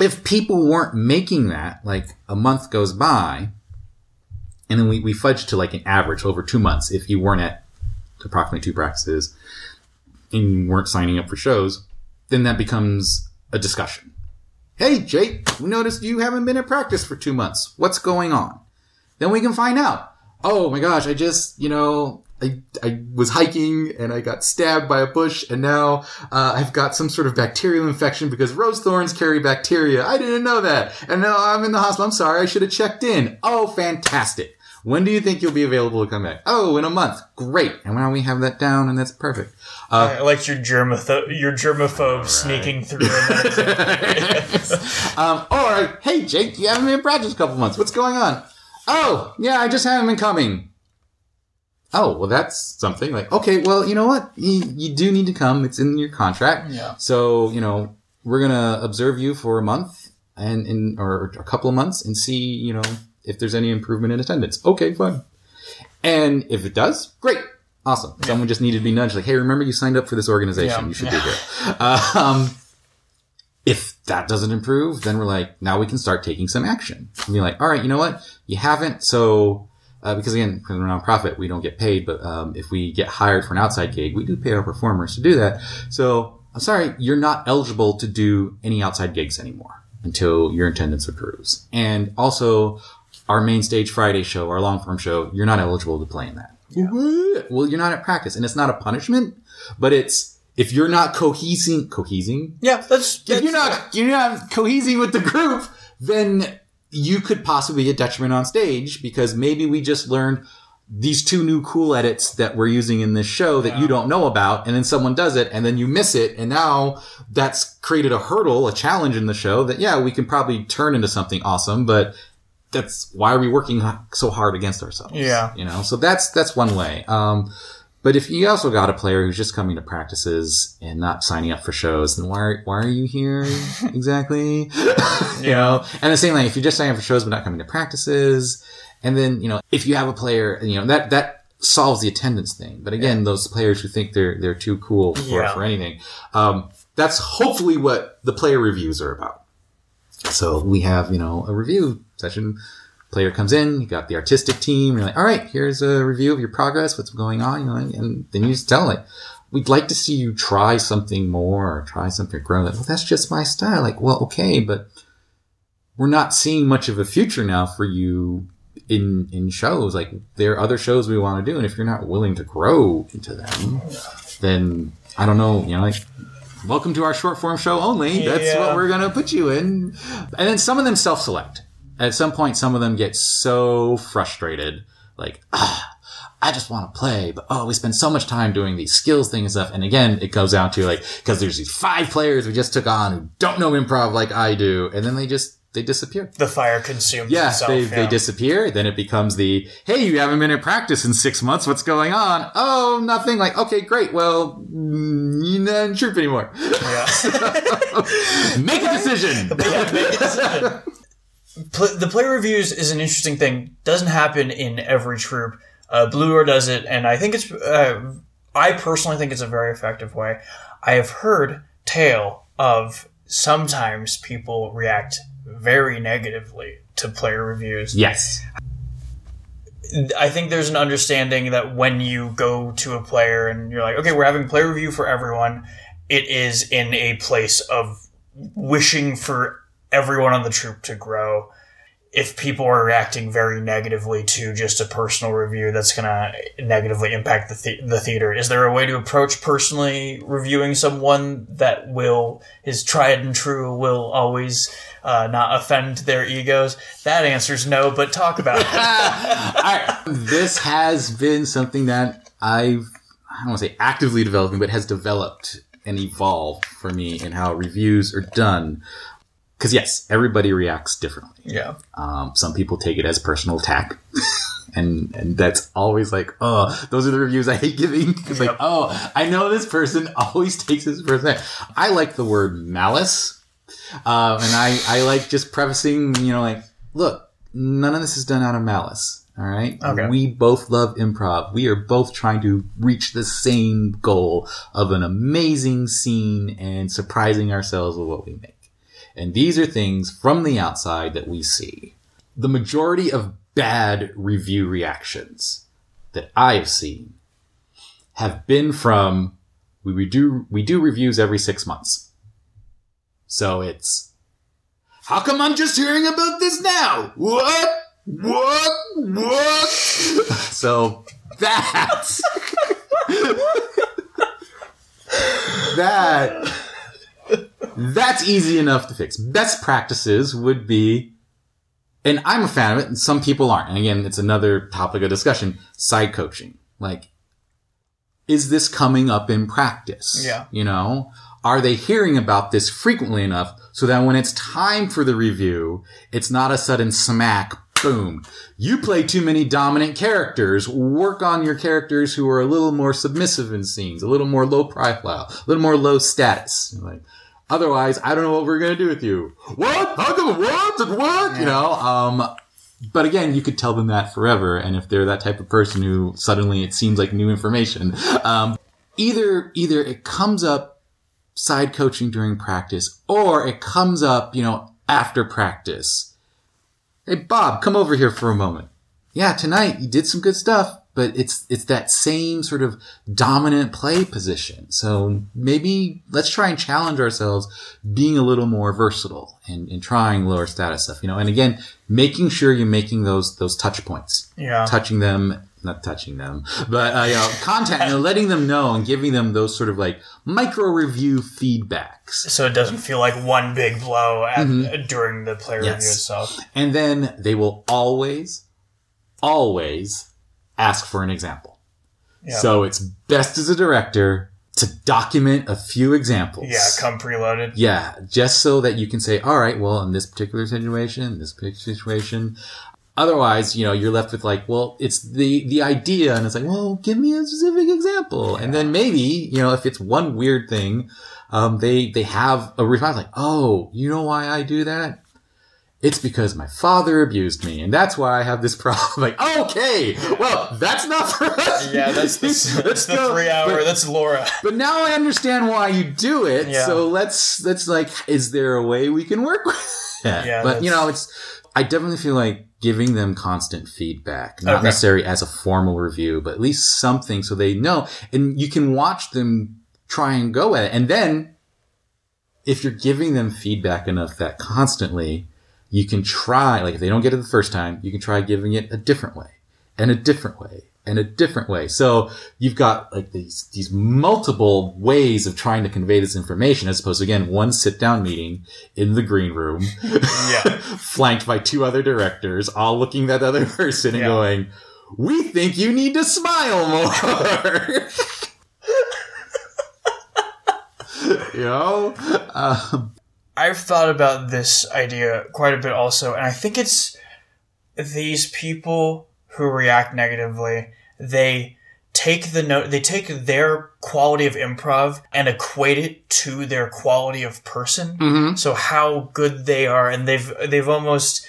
Speaker 2: If people weren't making that, like a month goes by, and then we, we fudged to like an average over two months, if you weren't at approximately two practices and you weren't signing up for shows, then that becomes a discussion. Hey, Jake, we noticed you haven't been at practice for two months. What's going on? Then we can find out. Oh my gosh, I just, you know, I, I was hiking and I got stabbed by a bush and now uh, I've got some sort of bacterial infection because rose thorns carry bacteria. I didn't know that. And now I'm in the hospital. I'm sorry. I should have checked in. Oh, fantastic. When do you think you'll be available to come back? Oh, in a month. Great. And now we have that down and that's perfect. Uh,
Speaker 1: I like your germapho- your germaphobe sneaking through.
Speaker 2: um, or, hey, Jake, you haven't been in practice a couple months. What's going on? Oh, yeah, I just haven't been coming. Oh, well, that's something. Like, okay, well, you know what? You, you do need to come. It's in your contract.
Speaker 1: Yeah.
Speaker 2: So, you know, we're going to observe you for a month and in, or a couple of months and see, you know, if there's any improvement in attendance. Okay, fine. And if it does, great. Awesome. Someone just needed to be nudged, like, hey, remember you signed up for this organization.
Speaker 1: Yeah.
Speaker 2: You should
Speaker 1: Yeah.
Speaker 2: be here. Um, if that doesn't improve, then we're like, now we can start taking some action. And be like, all right, you know what? You haven't. So, uh, because again, because we're a nonprofit, we don't get paid. But um, if we get hired for an outside gig, we do pay our performers to do that. So, I'm sorry, you're not eligible to do any outside gigs anymore until your attendance approves. And also, our main stage Friday show, our long form show, you're not eligible to play in that. What? Well, you're not at practice, and it's not a punishment, but it's if you're not cohesing, cohesing.
Speaker 1: yeah, that's,
Speaker 2: If you're not you're not cohesing with the group, then you could possibly be a detriment on stage because maybe we just learned these two new cool edits that we're using in this show that you don't know about, and then someone does it, and then you miss it, and now that's created a hurdle, a challenge in the show that yeah, we can probably turn into something awesome, but that's why are we working so hard against ourselves?
Speaker 1: Yeah.
Speaker 2: you know. So that's that's one way. Um, but if you also got a player who's just coming to practices and not signing up for shows, then why are, why are you here exactly? you know, and the same thing, if you're just signing up for shows but not coming to practices, and then, you know, if you have a player, you know, that, that solves the attendance thing. But again, those players who think they're, they're too cool for,
Speaker 1: Yeah.
Speaker 2: for anything, um, that's hopefully what the player reviews are about. So we have, you know, a review session. Player comes in, you got the artistic team, you're like, all right, here's a review of your progress, what's going on, you know, and then you just tell like, we'd like to see you try something more or try something grow. Like, well, that's just my style. Like, well, okay, but we're not seeing much of a future now for you in in shows. Like, there are other shows we want to do, and if you're not willing to grow into them, then I don't know, you know, like welcome to our short form show only. That's
Speaker 1: Yeah.
Speaker 2: what we're going to put you in. And then some of them self select. At some point, some of them get so frustrated, like, ah, I just want to play, but oh, we spend so much time doing these skills thing and stuff. And again, it goes down to like, cause there's these five players we just took on who don't know improv like I do. And then they just, they disappear.
Speaker 1: the fire consumes
Speaker 2: Yeah,
Speaker 1: itself.
Speaker 2: they,
Speaker 1: yeah.
Speaker 2: they disappear. Then it becomes the, hey, you haven't been in practice in six months. What's going on? Oh, nothing. Like, okay, great. Well, you're not in troupe anymore.
Speaker 1: Yeah.
Speaker 2: Make a decision.
Speaker 1: Yeah, make a decision. Pl- the player reviews is an interesting thing. Doesn't happen in every troupe. Uh, Blue Door does it, and I think it's. Uh, I personally think it's a very effective way. I have heard tale of sometimes people react very negatively to player reviews.
Speaker 2: Yes.
Speaker 1: I think there's an understanding that when you go to a player and you're like, okay, we're having player review for everyone, it is in a place of wishing for everyone on the troupe to grow. If people are reacting very negatively to just a personal review, that's going to negatively impact the, the- the theater. Is there a way to approach personally reviewing someone that will, is tried and true, will always uh, not offend their egos? That answer's no, but talk about it.
Speaker 2: This has been something that I've, I don't want to say actively developing, but has developed and evolved for me in how reviews are done. Because yes, everybody reacts differently.
Speaker 1: yeah.
Speaker 2: Um, some people take it as personal attack. And, and that's always like, oh, those are the reviews I hate giving. It's like, oh, I know this person always takes this person. I like the word malice. Uh, and I, I like just prefacing, you know, like, look, none of this is done out of malice. All right.
Speaker 1: Okay.
Speaker 2: We both love improv. We are both trying to reach the same goal of an amazing scene and surprising ourselves with what we make. And these are things from the outside that we see. The majority of bad review reactions that I have seen have been from we, do we do reviews every six months. So it's how come I'm just hearing about this now? What? What? What? so that that that's easy enough to fix. Best practices would be and I'm a fan of it, and some people aren't. And again, it's another topic of discussion. Side coaching. Like, is this coming up in practice?
Speaker 1: Yeah.
Speaker 2: You know, are they hearing about this frequently enough so that when it's time for the review, it's not a sudden smack, boom. You play too many dominant characters. Work on your characters who are a little more submissive in scenes, a little more low profile, a little more low status. Like, Otherwise, I don't know what we're gonna do with you. What? How come? What? And what? You know. Um. But again, you could tell them that forever, and if they're that type of person who suddenly it seems like new information, um, either either it comes up side coaching during practice, or it comes up, you know, after practice. Hey, Bob, come over here for a moment. Yeah, tonight you did some good stuff, but it's it's that same sort of dominant play position. So maybe let's try and challenge ourselves being a little more versatile and, and trying lower status stuff, you know, and again, making sure you're making those those touch points.
Speaker 1: Yeah.
Speaker 2: Touching them, not touching them, but uh, you know, content, know, letting them know and giving them those sort of like micro review feedbacks.
Speaker 1: so it doesn't feel like one big blow at, during the player
Speaker 2: Yes.
Speaker 1: review itself.
Speaker 2: And then they will always, always ask for an example.
Speaker 1: Yeah.
Speaker 2: So it's best as a director to document a few examples.
Speaker 1: Yeah, come preloaded.
Speaker 2: Yeah, just so that you can say, all right, well, in this particular situation, this particular situation. Otherwise, you know, you're left with like, well, it's the, the idea. And it's like, well, give me a specific example. And then maybe, you know, if it's one weird thing, um, they, they have a response like, oh, you know why I do that? It's because my father abused me, and that's why I have this problem. like, okay, well, that's not for us.
Speaker 1: Yeah, that's the, that's the three hour.
Speaker 2: But-
Speaker 1: that's Laura.
Speaker 2: but now I understand why you do it.
Speaker 1: Yeah.
Speaker 2: So let's let's like, is there a way we can work with that?
Speaker 1: Yeah,
Speaker 2: but you know, it's I definitely feel like giving them constant feedback, not
Speaker 1: Okay.
Speaker 2: necessarily as a formal review, but at least something so they know, and you can watch them try and go at it, and then if you're giving them feedback enough that constantly, you can try. Like if they don't get it the first time, you can try giving it a different way, and a different way, and a different way. So you've got like these these multiple ways of trying to convey this information, as opposed to again one sit down meeting in the green room,
Speaker 1: Yeah.
Speaker 2: flanked by two other directors, all looking at the other person and
Speaker 1: Yeah.
Speaker 2: going, "We think you need to smile more." you know, um,
Speaker 1: I've thought about this idea quite a bit also, and I think it's these people who react negatively, they take the note, they take their quality of improv and equate it to their quality of person. So how good they are, and they've, they've almost,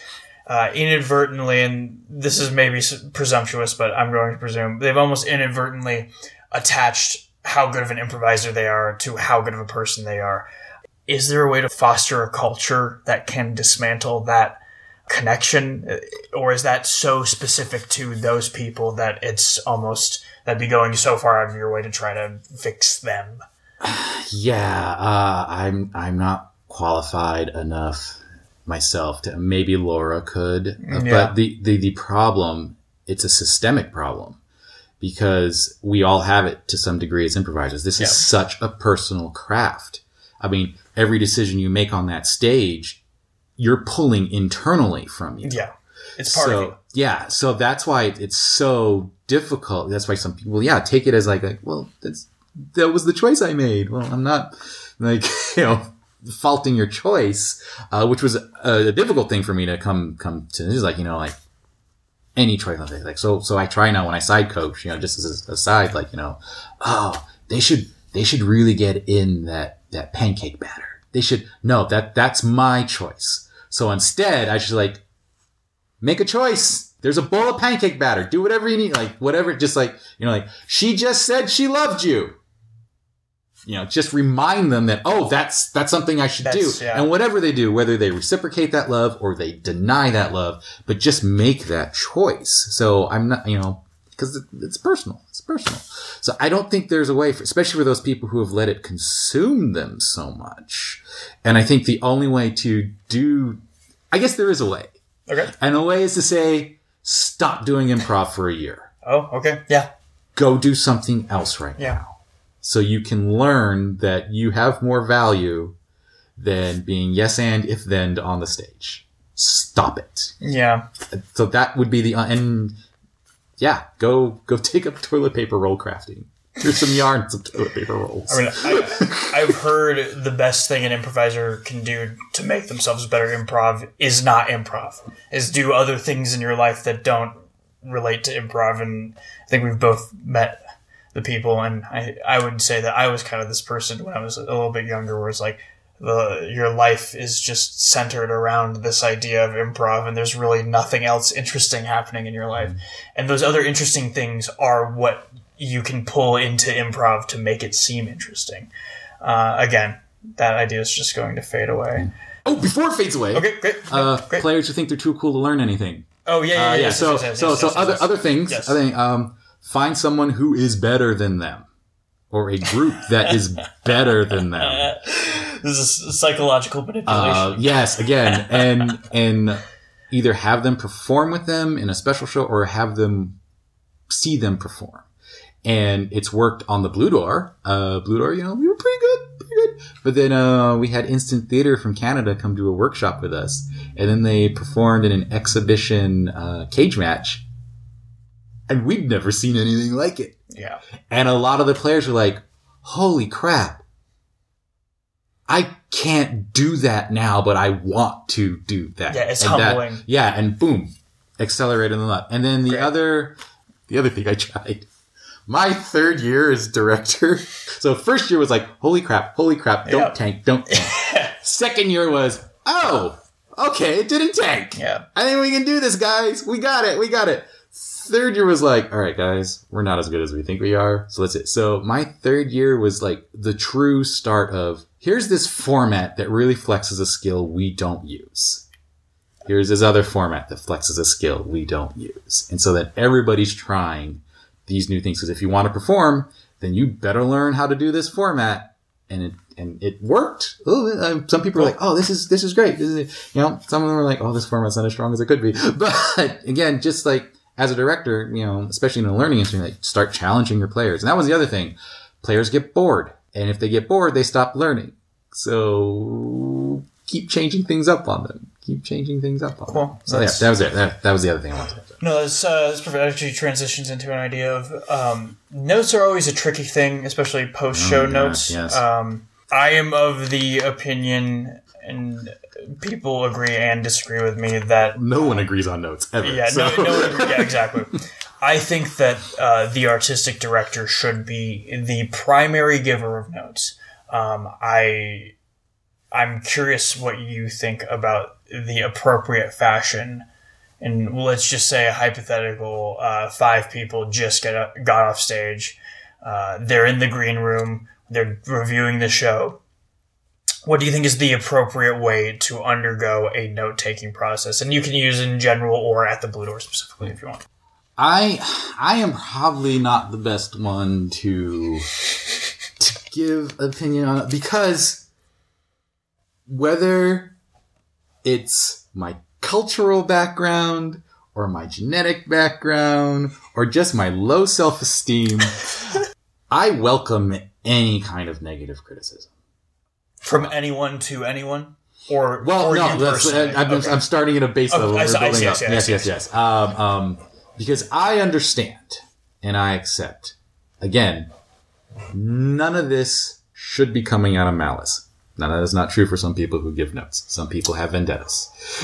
Speaker 1: uh, inadvertently, and this is maybe presumptuous, but I'm going to presume they've almost inadvertently attached how good of an improviser they are to how good of a person they are is there a way to foster a culture that can dismantle that connection or is that so specific to those people that it's almost that'd be going so far out of your way to try to fix them
Speaker 2: Yeah, uh, I'm I'm not qualified enough myself to maybe Laura could, uh,
Speaker 1: Yeah.
Speaker 2: but the, the the problem it's a systemic problem because we all have it to some degree as improvisers. This is such a personal craft. I mean, every decision you make on that stage, you're pulling internally from you.
Speaker 1: yeah it's part
Speaker 2: so
Speaker 1: of you
Speaker 2: yeah, so that's why it's so difficult. That's why some people, yeah, take it as like, like, well, that's that was the choice I made. Well, I'm not like you know faulting your choice, uh, which was a, a difficult thing for me to come come to. This is like you know like any choice. Like so so I try now when I side coach, you know, just as a side, like you know, oh, they should they should really get in that that pancake batter. They should no that that's my choice. So instead, I should like make a choice. There's a bowl of pancake batter. Do whatever you need. Like, whatever. Just like, you know, like, she just said she loved you. You know, just remind them that, oh, that's, that's something I should
Speaker 1: That's-
Speaker 2: do.
Speaker 1: yeah.
Speaker 2: And whatever they do, whether they reciprocate that love or they deny that love, but just make that choice. So I'm not, you know, because it, it's personal. It's personal. So I don't think there's a way for, especially for those people who have let it consume them so much. And I think the only way to do, I guess there is a way.
Speaker 1: okay
Speaker 2: And the way is to say, stop doing improv for a year.
Speaker 1: oh okay yeah
Speaker 2: Go do something else right
Speaker 1: yeah
Speaker 2: now. So you can learn that you have more value than being yes and if then on the stage. Stop it.
Speaker 1: yeah
Speaker 2: So that would be the, and yeah, go, go take up toilet paper roll crafting. Here's some yarn, some toilet paper rolls.
Speaker 1: I mean, I, I've heard the best thing an improviser can do to make themselves better improv is not improv, is do other things in your life that don't relate to improv. And I think we've both met the people, and I, I would say that I was kind of this person when I was a little bit younger, where it's like, the, your life is just centered around this idea of improv, and there's really nothing else interesting happening in your life. And those other interesting things are what you can pull into improv to make it seem interesting. Uh, again, that idea is just going to fade away.
Speaker 2: oh, before it fades away.
Speaker 1: Okay, great.
Speaker 2: Uh,
Speaker 1: great.
Speaker 2: players who think they're too cool to learn anything.
Speaker 1: oh, yeah, yeah,
Speaker 2: Uh,
Speaker 1: yeah. yes,
Speaker 2: So,
Speaker 1: yes, yes,
Speaker 2: so, so other other things. I think um, find someone who is better than them, or a group that is better than them.
Speaker 1: This is psychological manipulation.
Speaker 2: Uh, yes, again, and and either have them perform with them in a special show, or have them see them perform. And it's worked on the Blue Door. Uh, Blue Door, you know, we were pretty good, pretty good. But then uh, we had Instant Theater from Canada come do a workshop with us, and then they performed in an exhibition uh, cage match, and we'd never seen anything like it.
Speaker 1: Yeah.
Speaker 2: And a lot of the players were like, holy crap. I can't do that now, but I want to do that.
Speaker 1: Yeah, it's
Speaker 2: And that-
Speaker 1: humbling.
Speaker 2: yeah, and boom, accelerated them up. And then the
Speaker 1: Great.
Speaker 2: other, the other thing I tried, my third year as director. So first year was like, holy crap, holy crap, don't
Speaker 1: Yep.
Speaker 2: tank, don't tank. Second year was, oh, okay, it didn't tank.
Speaker 1: Yeah.
Speaker 2: I think we can do this, guys. We got it. We got it. Third year was like, all right, guys, we're not as good as we think we are. So let's it. So my third year was like the true start of here's this format that really flexes a skill we don't use. Here's this other format that flexes a skill we don't use. And so that everybody's trying these new things. Because if you want to perform, then you better learn how to do this format. And it, and it worked. Oh, uh, some people are like, "Oh, this is this is great." This is, you know, some of them are like, "Oh, this format's not as strong as it could be." But again, just like as a director, you know, especially in a learning instrument, like, start challenging your players. And that was the other thing. Players get bored, and if they get bored, they stop learning. So keep changing things up on them. Keep changing things up on them.
Speaker 1: Cool.
Speaker 2: So yeah, that was it. That, that was the other thing I wanted to say.
Speaker 1: No, this, uh, this actually transitions into an idea of um, notes are always a tricky thing, especially post show
Speaker 2: Oh,
Speaker 1: notes.
Speaker 2: yes.
Speaker 1: Um, I am of the opinion, and people agree and disagree with me, that
Speaker 2: No one agrees on notes ever.
Speaker 1: yeah,
Speaker 2: so.
Speaker 1: no, no one yeah, exactly. I think that uh, the artistic director should be the primary giver of notes. Um, I I'm curious what you think about the appropriate fashion. And let's just say a hypothetical: uh, five people just get got off stage. Uh, they're in the green room. They're reviewing the show. What do you think is the appropriate way to undergo a note taking process? And you can use in general or at the Blue Door specifically if you want.
Speaker 2: I I am probably not the best one to to give opinion on it because whether it's my cultural background or my genetic background or just my low self-esteem, I welcome any kind of negative criticism.
Speaker 1: From anyone to anyone? Or,
Speaker 2: Well,
Speaker 1: or
Speaker 2: no, that's,
Speaker 1: personally?
Speaker 2: I'm,
Speaker 1: Okay.
Speaker 2: I'm starting at a base
Speaker 1: Okay,
Speaker 2: level.
Speaker 1: I
Speaker 2: We're
Speaker 1: I
Speaker 2: building
Speaker 1: see, I see, I
Speaker 2: yes,
Speaker 1: see,
Speaker 2: yes, yes. Um, um, because I understand and I accept. Again, none of this should be coming out of malice. Now that is not true for some people who give notes. Some people have vendettas.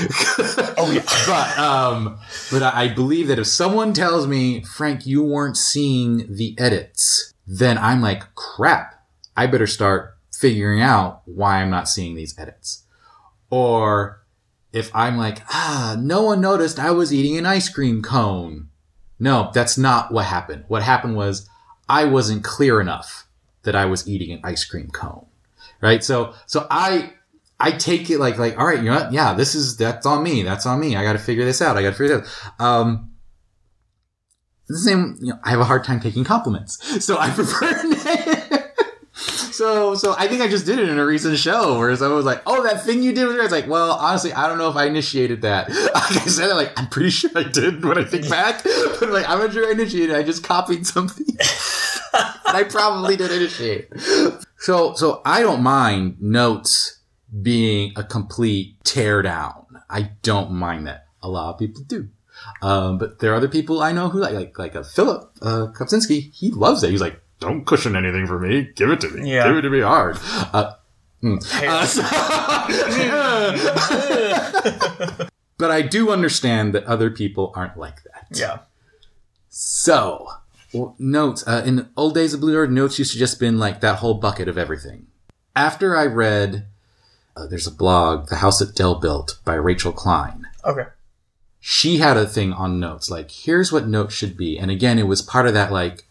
Speaker 1: oh, yeah.
Speaker 2: but um, but I believe that if someone tells me, Frank, you weren't seeing the edits, then I'm like, crap. I better start figuring out why I'm not seeing these edits. Or if I'm like, ah, no one noticed I was eating an ice cream cone. No, that's not what happened. What happened was I wasn't clear enough that I was eating an ice cream cone. Right? So, so I, I take it like, like, all right, you know what? Yeah, this is, that's on me. That's on me. I got to figure this out. I got to figure it out. Um, the same, you know, I have a hard time taking compliments. So I prefer, so, so I think I just did it in a recent show where someone was like, oh, that thing you did with her. It's like, well, honestly, I don't know if I initiated that. Like I said, like, I'm pretty sure I did when I think back, but like, I'm not sure I initiated. I just copied something. I probably did initiate. So, so I don't mind notes being a complete tear down. I don't mind that. A lot of people do. Um, but there are other people I know who like, like, like a Philip, uh, Kopczynski. He loves it. He's like, don't cushion anything for me. Give it to me.
Speaker 1: Yeah.
Speaker 2: Give it to me hard. Uh, mm. Uh, so- but I do understand that other people aren't like that.
Speaker 1: yeah.
Speaker 2: So, well, notes. Uh, in the old days of Blue Door, notes used to just been like that whole bucket of everything. After I read, uh, there's a blog, The House That Del Built by Rachel Klein.
Speaker 1: Okay.
Speaker 2: She had a thing on notes, like, here's what notes should be. And again, it was part of that, like,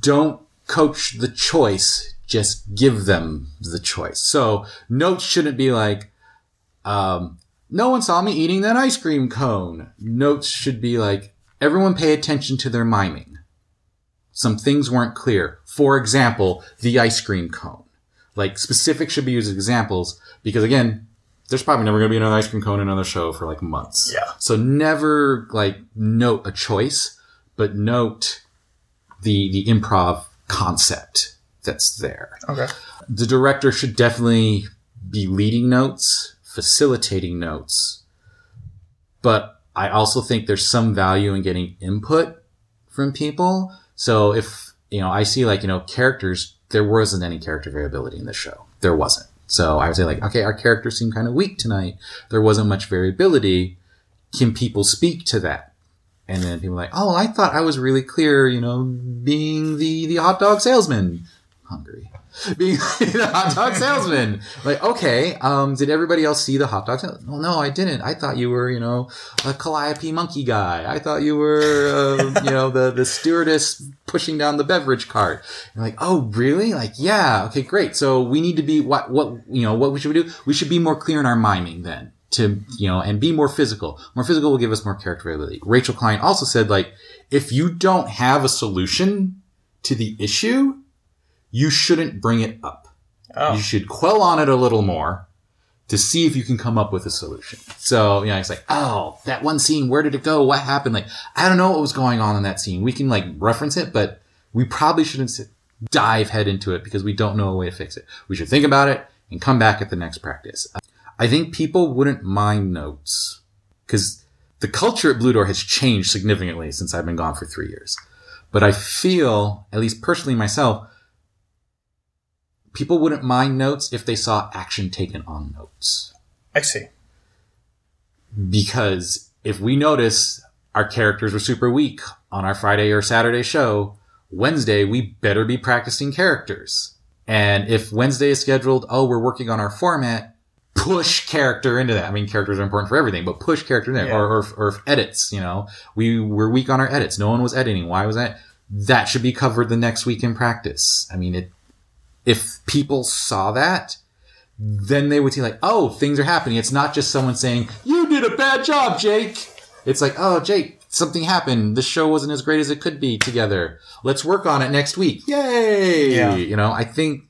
Speaker 2: don't coach the choice, just give them the choice. So, notes shouldn't be like, um, no one saw me eating that ice cream cone. Notes should be like, everyone pay attention to their miming. Some things weren't clear. For example, the ice cream cone. Like, specific should be used as examples because again, there's probably never going to be another ice cream cone in another show for like months.
Speaker 1: Yeah.
Speaker 2: So never like note a choice, but note the, the improv concept that's there
Speaker 1: Okay.
Speaker 2: the director should definitely be leading notes, facilitating notes. But I also think there's some value in getting input from people. So if, you know, I see like, you know, characters, there wasn't any character variability in this show. There wasn't. So I would say like, okay, our characters seem kind of weak tonight. There wasn't much variability. Can people speak to that? And then people are like, oh, I thought I was really clear, you know, being the, the hot dog salesman. Hungry. Being the hot dog salesman. Like, okay, um, did everybody else see the hot dog salesman? Well, no, I didn't. I thought you were, you know, a Calliope monkey guy. I thought you were, uh, you know, the, the stewardess pushing down the beverage cart. And like, oh, really? Like, yeah, okay, great. So we need to be, what, what, you know, what we should we do? We should be more clear in our miming then to, you know, and be more physical. More physical will give us more character variability. Rachel Klein also said, like, if you don't have a solution to the issue, you shouldn't bring it up.
Speaker 1: Oh.
Speaker 2: You should quell on it a little more to see if you can come up with a solution. So, you know, it's like, oh, that one scene, where did it go? What happened? Like, I don't know what was going on in that scene. We can like reference it, but we probably shouldn't dive head into it because we don't know a way to fix it. We should think about it and come back at the next practice. I think people wouldn't mind notes because the culture at Blue Door has changed significantly since I've been gone for three years. But I feel, at least personally myself, people wouldn't mind notes if they saw action taken on notes.
Speaker 1: I see.
Speaker 2: Because if we notice our characters were super weak on our Friday or Saturday show, Wednesday we better be practicing characters. And if Wednesday is scheduled, oh, we're working on our format, push character into that. I mean, characters are important for everything, but push character in there.
Speaker 1: Yeah.
Speaker 2: Or, or, or edits, you know, we were weak on our edits. No one was editing. Why was that? That should be covered the next week in practice. I mean, it, if people saw that, then they would see like, oh, things are happening. It's not just someone saying, you did a bad job, Jake. It's like, oh, Jake, something happened. The show wasn't as great as it could be together. Let's work on it next week. Yay!
Speaker 1: Yeah.
Speaker 2: You know, I think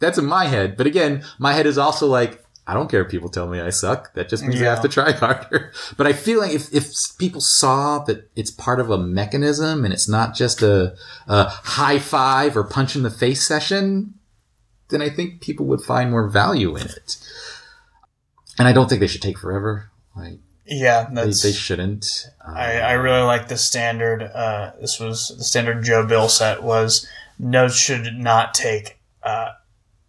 Speaker 2: that's in my head. But again, my head is also like, I don't care if people tell me I suck. That just means I have to try harder. But I feel like if, if people saw that it's part of a mechanism and it's not just a, a high five or punch in the face session, then I think people would find more value in it. And I don't think they should take forever. Like
Speaker 1: Yeah,
Speaker 2: they,
Speaker 1: that's.
Speaker 2: they shouldn't. Uh,
Speaker 1: I, I really like the standard. Uh, this was the standard Joe Bill set was notes should not take. Uh,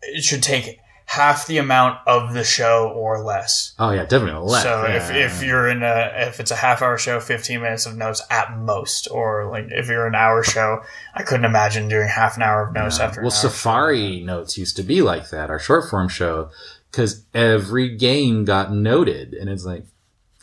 Speaker 1: it should take half the amount of the show or less.
Speaker 2: oh yeah, definitely less.
Speaker 1: So
Speaker 2: yeah.
Speaker 1: if, if you're in a if it's a half hour show, fifteen minutes of notes at most, or like if you're an hour show, I couldn't imagine doing half an hour of notes after. an
Speaker 2: well,
Speaker 1: hour show.
Speaker 2: Safari notes used to be like that. Our short form show, because every game got noted, and it's like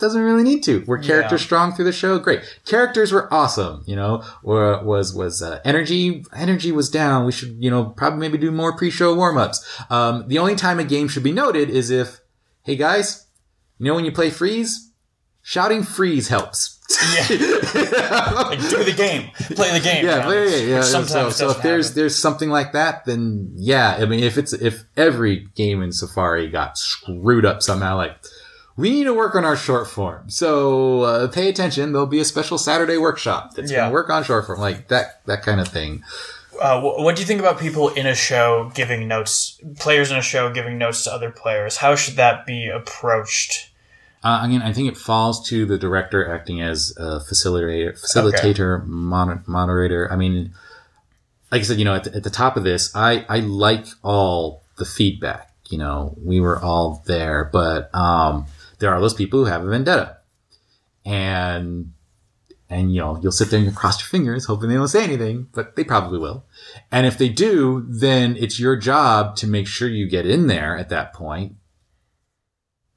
Speaker 2: doesn't really need to. Were characters
Speaker 1: Yeah.
Speaker 2: strong through the show? Great. Characters were awesome. You know, or was was uh, energy energy was down. We should you know probably maybe do more pre show warm ups. Um, the only time a game should be noted is if, hey guys, you know when you play freeze, shouting freeze helps.
Speaker 1: Yeah. like do the game, play the game.
Speaker 2: Yeah,
Speaker 1: know,
Speaker 2: yeah,
Speaker 1: which
Speaker 2: So, so if there's
Speaker 1: happen.
Speaker 2: there's something like that, then yeah. I mean, if it's if every game in Safari got screwed up somehow, like we need to work on our short form. So uh, pay attention. There'll be a special Saturday workshop that's
Speaker 1: Yeah.
Speaker 2: going to work on short form, like that that kind of thing.
Speaker 1: Uh, what do you think about people in a show giving notes, players in a show giving notes to other players? How should that be approached?
Speaker 2: Uh, again, I think it falls to the director acting as a facilitator, facilitator, mon- moderator. I mean, like I said, you know, at the, at the top of this, I, I like all the feedback. You know, we were all there, but um, there are those people who have a vendetta, and and you know, you'll sit there and cross your fingers, hoping they don't say anything, but they probably will. And if they do, then it's your job to make sure you get in there at that point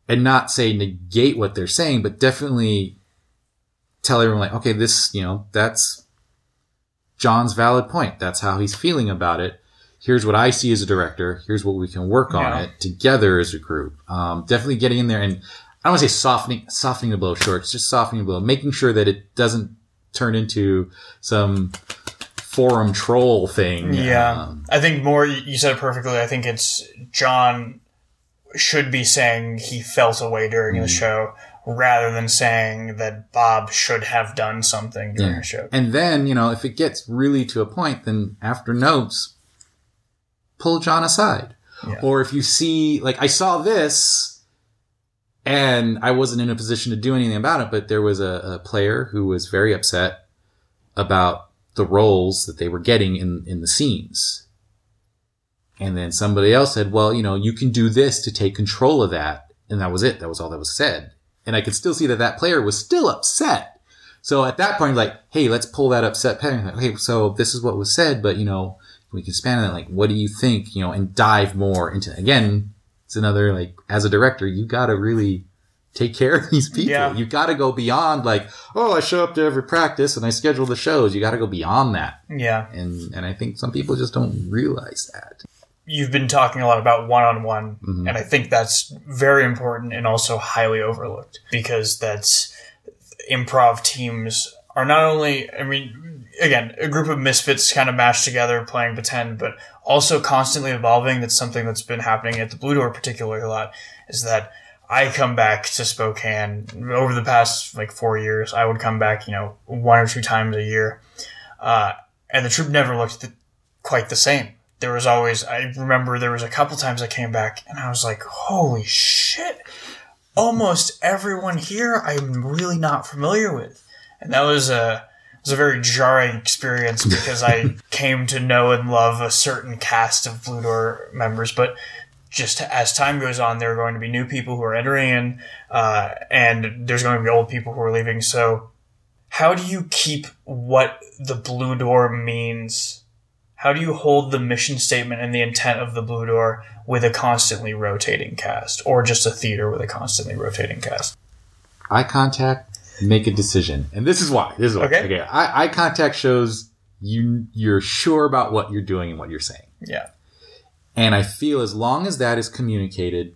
Speaker 2: and not say negate what they're saying, but definitely tell everyone like, okay, this, you know, that's John's valid point. That's how he's feeling about it. Here's what I see as a director. Here's what we can work on
Speaker 1: Yeah.
Speaker 2: it together as a group. Um, definitely getting in there and I don't want to say softening, softening the blow short. It's just softening the blow, making sure that it doesn't turn into some forum troll thing.
Speaker 1: Yeah,
Speaker 2: Um,
Speaker 1: I think more. You said it perfectly. I think it's John should be saying he felt away during
Speaker 2: Mm.
Speaker 1: the show, rather than saying that Bob should have done something during
Speaker 2: Yeah.
Speaker 1: the show.
Speaker 2: And then, you know, if it gets really to a point, then after notes, pull John aside.
Speaker 1: Yeah.
Speaker 2: Or if you see, like, I saw this and I wasn't in a position to do anything about it, but there was a, a player who was very upset about the roles that they were getting in, in the scenes. And then somebody else said, well, you know, you can do this to take control of that. And that was it. That was all that was said. And I could still see that that player was still upset. So at that point, like, hey, let's pull that upset pattern. Like, okay, so this is what was said, but you know, we can span it. Like, what do you think? You know, and dive more into. Again, it's another like, as a director, you got to really take care of these people.
Speaker 1: Yeah.
Speaker 2: You got to go beyond like, oh, I show up to every practice and I schedule the shows. You got to go beyond that.
Speaker 1: Yeah,
Speaker 2: And and I think some people just don't realize that.
Speaker 1: you've been talking a lot about one-on-one,
Speaker 2: Mhm.
Speaker 1: and I think that's very important and also highly overlooked because that's improv teams are not only. I mean, again, a group of misfits kind of mashed together playing pretend, but also constantly evolving. That's something that's been happening at the Blue Door particularly a lot. Is that I come back to Spokane over the past like four years. I would come back, you know, one or two times a year, uh, and the troupe never looked th- quite the same. There was always. I remember there was a couple times I came back and I was like, "Holy shit!" Almost everyone here I'm really not familiar with, and that was a it was a very jarring experience because I came to know and love a certain cast of Blue Door members, but just as time goes on, there are going to be new people who are entering in, uh, and there's going to be old people who are leaving. So, how do you keep what the Blue Door means? How do you hold the mission statement and the intent of the Blue Door with a constantly rotating cast, or just a theater with a constantly rotating cast?
Speaker 2: Eye contact, make a decision, and this is why. This is why.
Speaker 1: Okay.
Speaker 2: okay. Eye, eye contact shows you you're sure about what you're doing and what you're saying.
Speaker 1: Yeah,
Speaker 2: And I feel as long as that is communicated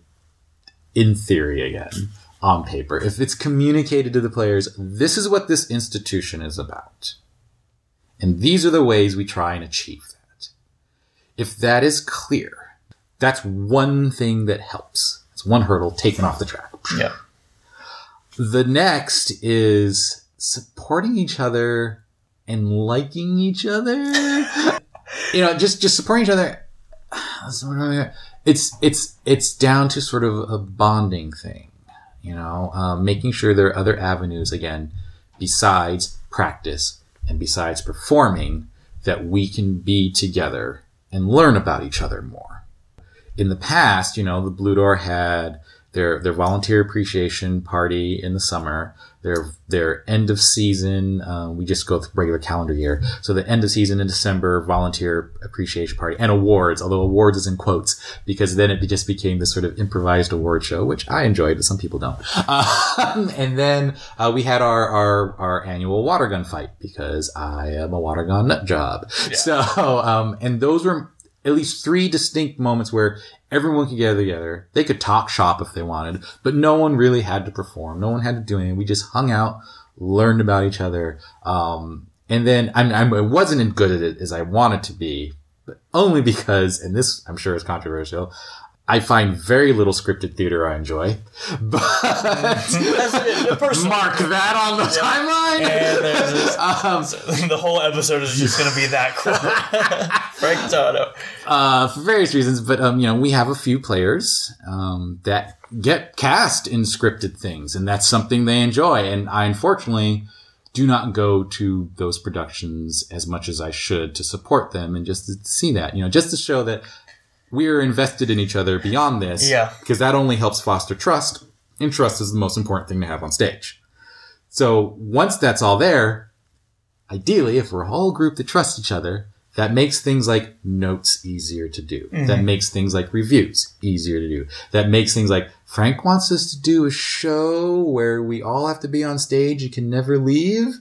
Speaker 2: in theory again on paper, if it's communicated to the players, this is what this institution is about. And these are the ways we try and achieve that. If that is clear, that's one thing that helps. It's one hurdle taken off the track.
Speaker 1: Yeah.
Speaker 2: The next is supporting each other and liking each other. you know, just just supporting each other. It's it's it's down to sort of a bonding thing. You know, um, making sure there are other avenues again besides practice and besides performing that we can be together and learn about each other more. In the past, you know, the Blue Door had their their volunteer appreciation party in the summer, their their end of season. Uh, we just go with regular calendar year, so the end of season in December volunteer appreciation party and awards. Although awards is in quotes because then it just became this sort of improvised award show, which I enjoyed, but some people don't. Um, and then uh, we had our, our our annual water gun fight because I am a water gun nut job. So um, and those were at least three distinct moments where everyone could gather together. They could talk shop if they wanted, but no one really had to perform. No one had to do anything. We just hung out, learned about each other. Um, and then I'm, I wasn't as good at it as I wanted to be, but only because, and this I'm sure is controversial, I find very little scripted theater I enjoy. But mark that on the timeline.
Speaker 1: And there's this,
Speaker 2: Um,
Speaker 1: the whole episode is just going to be that quote. Frank Tano.
Speaker 2: uh, for various reasons, but um, you know, we have a few players um, that get cast in scripted things, and that's something they enjoy. And I unfortunately do not go to those productions as much as I should to support them, and just to see that, you know, just to show that we're invested in each other beyond this.
Speaker 1: Yeah.
Speaker 2: because that only helps foster trust, and trust is the most important thing to have on stage. So once that's all there, ideally, if we're a whole group that trusts each other, that makes things like notes easier to do. Mm-hmm. That makes things like reviews easier to do. That makes things like Frank wants us to do a show where we all have to be on stage You can never leave.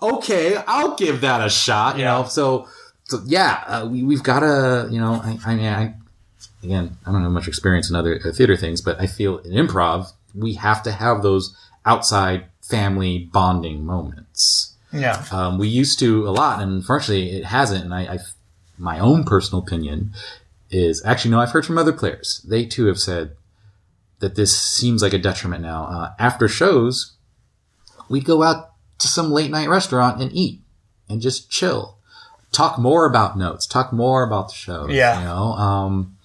Speaker 2: Okay, I'll give that a shot. You know, so so yeah, uh, we we've got to you know I I mean I again I don't have much experience in other uh, theater things, but I feel in improv we have to have those outside family bonding moments.
Speaker 1: Yeah.
Speaker 2: Um, we used to a lot, and unfortunately, it hasn't. And I, I, my own personal opinion is actually no. I've heard from other players; they too have said that this seems like a detriment now. Uh, after shows, we'd go out to some late night restaurant and eat and just chill, talk more about notes, talk more about the show.
Speaker 1: Yeah.
Speaker 2: you know, um,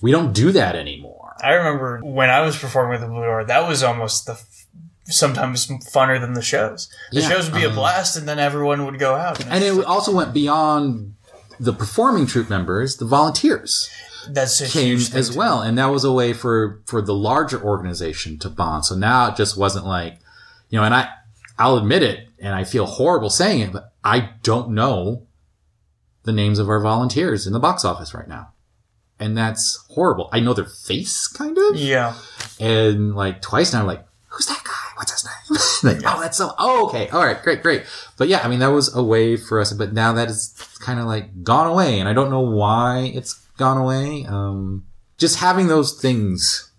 Speaker 2: we don't do that anymore.
Speaker 1: I remember when I was performing with the Blue Door, that was almost the f- sometimes funner than the shows. The
Speaker 2: Yeah,
Speaker 1: shows would be a
Speaker 2: um,
Speaker 1: blast, and then everyone would go out.
Speaker 2: And it also went beyond the performing troupe members, the volunteers.
Speaker 1: that's a
Speaker 2: came as
Speaker 1: too.
Speaker 2: well, and that was a way for for the larger organization to bond. So now it just wasn't like, you know, and I I'll admit it, and I feel horrible saying it, but I don't know the names of our volunteers in the box office right now, and that's horrible. I know their face, kind of,
Speaker 1: Yeah.
Speaker 2: and like twice now, I'm like, who's that guy? What's his name? like, oh, that's so. Oh, okay, all right, great, great. But yeah, I mean, that was a way for us. But now that is kind of like gone away, and I don't know why it's gone away. Um, just having those things.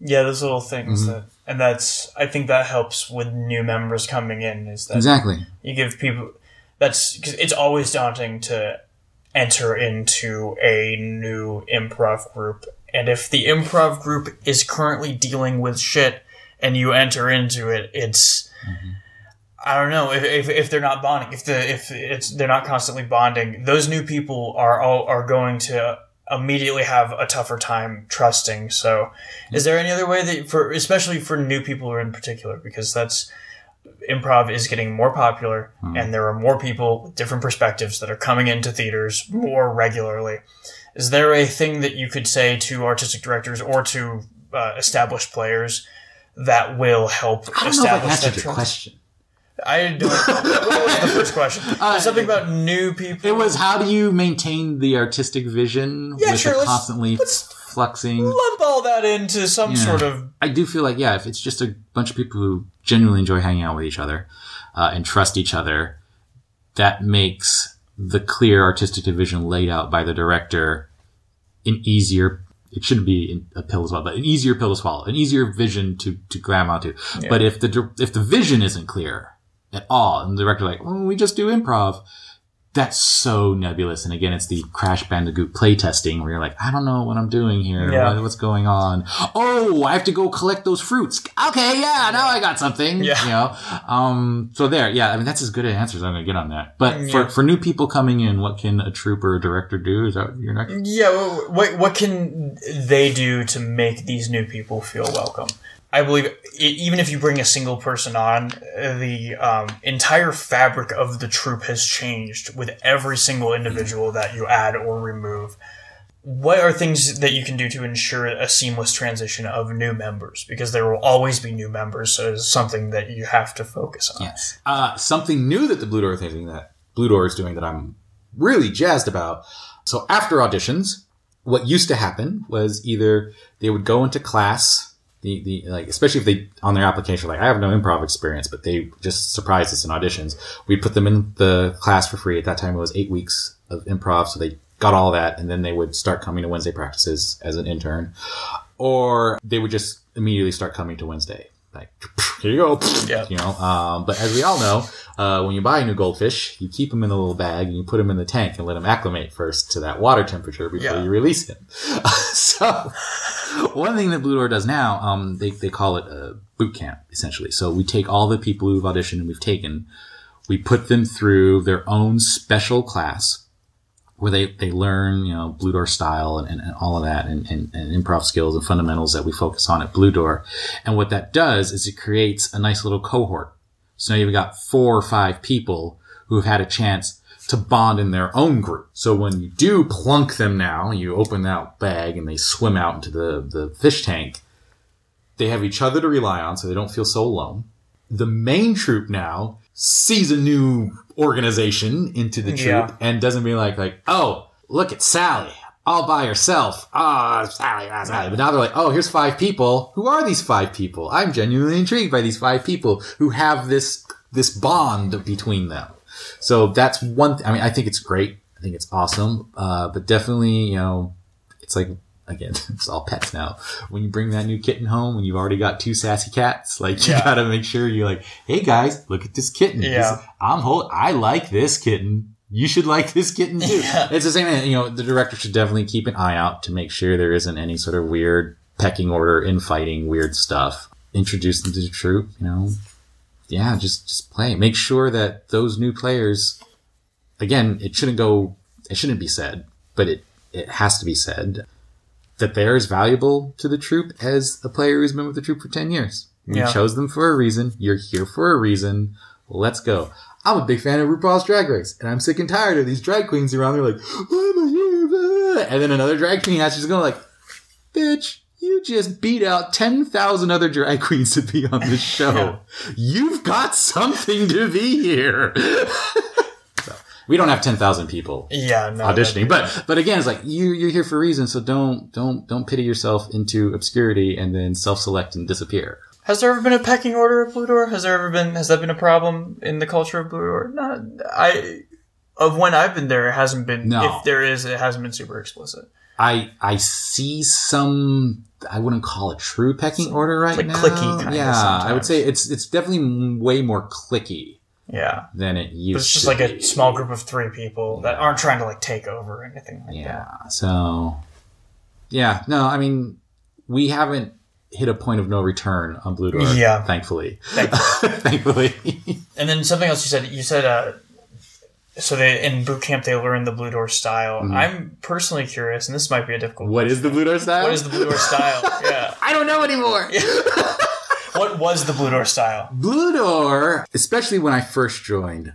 Speaker 1: Yeah, those little things
Speaker 2: Mm-hmm.
Speaker 1: that, and that's I think that helps with new members coming in is that
Speaker 2: Exactly.
Speaker 1: you give people that's because it's always daunting to enter into a new improv group, and if the improv group is currently dealing with shit and you enter into it, it's I don't know if, if, if they're not bonding, if the if it's they're not constantly bonding, those new people are all are going to immediately have a tougher time trusting. So, is there any other way that for especially for new people in particular because that's improv is getting more popular and there are more people with different perspectives that are coming into theaters more regularly. Is there a thing that you could say to artistic directors or to uh, established players that will help
Speaker 2: I don't know if I
Speaker 1: establish that
Speaker 2: your question.
Speaker 1: I don't. what was the first question?
Speaker 2: Uh,
Speaker 1: Something about new people.
Speaker 2: It was how do you maintain the artistic vision
Speaker 1: Yeah,
Speaker 2: with
Speaker 1: sure, let's-
Speaker 2: constantly
Speaker 1: let's-
Speaker 2: fluxing?
Speaker 1: lump all that into some
Speaker 2: Yeah.
Speaker 1: sort of
Speaker 2: I do feel like, yeah, if it's just a bunch of people who genuinely enjoy hanging out with each other uh, and trust each other, that makes the clear artistic division laid out by the director an easier. It shouldn't be a pill as well, but an easier pill to swallow, an easier vision to to grab onto. But if the if the vision isn't clear at all, and the director like, well, we just do improv, that's so nebulous. And again, it's the Crash Bandicoot playtesting where you're like, I don't know what I'm doing here.
Speaker 1: Yeah.
Speaker 2: What- what's going on? Oh, I have to go collect those fruits. Okay, yeah, now I got something.
Speaker 1: Yeah.
Speaker 2: You know? Um, so there, yeah, I mean, that's as good an answer as I'm going to get on that. But
Speaker 1: Yeah.
Speaker 2: for, for new people coming in, what can a trouper or a director do? Is that your next?
Speaker 1: Yeah, what what can they do to make these new people feel welcome? I believe i even if you bring a single person on, the um, entire fabric of the troupe has changed with every single individual that you add or remove. What are things that you can do to ensure a seamless transition of new members? Because there will always be new members, so it's something that you have to focus on.
Speaker 2: Yes. Uh, something new that the Blue Door doing that Blue Door is doing that I'm really jazzed about. So after auditions, what used to happen was either they would go into class, the, the like especially if they on their application like I have no improv experience, but they just surprised us in auditions. We put them in the class for free. At that time, it was eight weeks of improv, so they got all that, and then they would start coming to Wednesday practices as an intern, or they would just immediately start coming to Wednesday. Like here you go,
Speaker 1: Yeah.
Speaker 2: you know. Um, but as we all know, uh, when you buy a new goldfish, you keep them in a little bag and you put them in the tank and let them acclimate first to that water temperature before
Speaker 1: Yeah.
Speaker 2: you release him. so, one thing that Blue Door does now, um, they, they call it a boot camp, essentially. So we take all the people who've auditioned and we've taken, we put them through their own special class where they, they learn, you know, Blue Door style and, and, and all of that and, and, and improv skills and fundamentals that we focus on at Blue Door. And what that does is it creates a nice little cohort. So now you've got four or five people who have had a chance to bond in their own group. So when you do plunk them now, you open that bag and they swim out into the, the fish tank, they have each other to rely on so they don't feel so alone. The main troupe now sees a new organization into the troupe
Speaker 1: Yeah.
Speaker 2: and doesn't be like, like, oh, look at Sally. All by herself. Ah, Sally, ah, Sally. But now they're like, oh, here's five people. Who are these five people? I'm genuinely intrigued by these five people who have this, this bond between them. So that's one. Th- I mean, I think it's great. I think it's awesome. Uh, but definitely, you know, it's like again, it's all pets now. When you bring that new kitten home, when you've already got two sassy cats, like you
Speaker 1: Yeah.
Speaker 2: gotta make sure you're like, hey guys, look at this kitten. This-
Speaker 1: Yeah.
Speaker 2: I'm whole. I like this kitten. You should like this kitten too.
Speaker 1: Yeah.
Speaker 2: It's the same. thing, You know, the director should definitely keep an eye out to make sure there isn't any sort of weird pecking order, infighting, weird stuff. Introduce them to the troupe. You know, yeah, just just play. Make sure that those new players, again, it shouldn't go. It shouldn't be said, but it it has to be said that they're as valuable to the troupe as a player who's been with the troupe for ten years. You
Speaker 1: Yeah.
Speaker 2: chose them for a reason. You're here for a reason. Let's go. I'm a big fan of RuPaul's Drag Race, and I'm sick and tired of these drag queens around there like, why am I here? And then another drag queen has to just go like, bitch, you just beat out 10,000 other drag queens to be on this show. You've got something to be here. so, we don't have 10,000 people
Speaker 1: Yeah, no.
Speaker 2: auditioning, but but again, it's like you you're here for a reason, so don't don't don't pity yourself into obscurity and then self-select and disappear.
Speaker 1: Has there ever been a pecking order at Blue Door? Has there ever been? Has that been a problem in the culture of Blue Door? Not. I. Of when I've been there, it hasn't been.
Speaker 2: No.
Speaker 1: If there is, it hasn't been super explicit.
Speaker 2: I I see some I wouldn't call it true pecking order right
Speaker 1: like
Speaker 2: now.
Speaker 1: clicky kinda
Speaker 2: yeah, I would say it's it's definitely way more clicky
Speaker 1: Yeah,
Speaker 2: than it used.
Speaker 1: but it's just
Speaker 2: to
Speaker 1: like a
Speaker 2: be.
Speaker 1: small group of three people that aren't trying to like take over or anything like that.
Speaker 2: Yeah. So, yeah. No, I mean, we haven't hit a point of no return on Blue Door.
Speaker 1: Yeah.
Speaker 2: Thankfully.
Speaker 1: Thank-
Speaker 2: thankfully.
Speaker 1: And then something else you said. You said. uh so they in boot camp they learn the Blue Door style. I'm personally curious, and this might be a difficult.
Speaker 2: Mm-hmm. what is the Blue Door style?
Speaker 1: What is the Blue Door style? Yeah.
Speaker 2: I don't know anymore.
Speaker 1: What was the Blue Door style?
Speaker 2: Blue Door, especially when I first joined,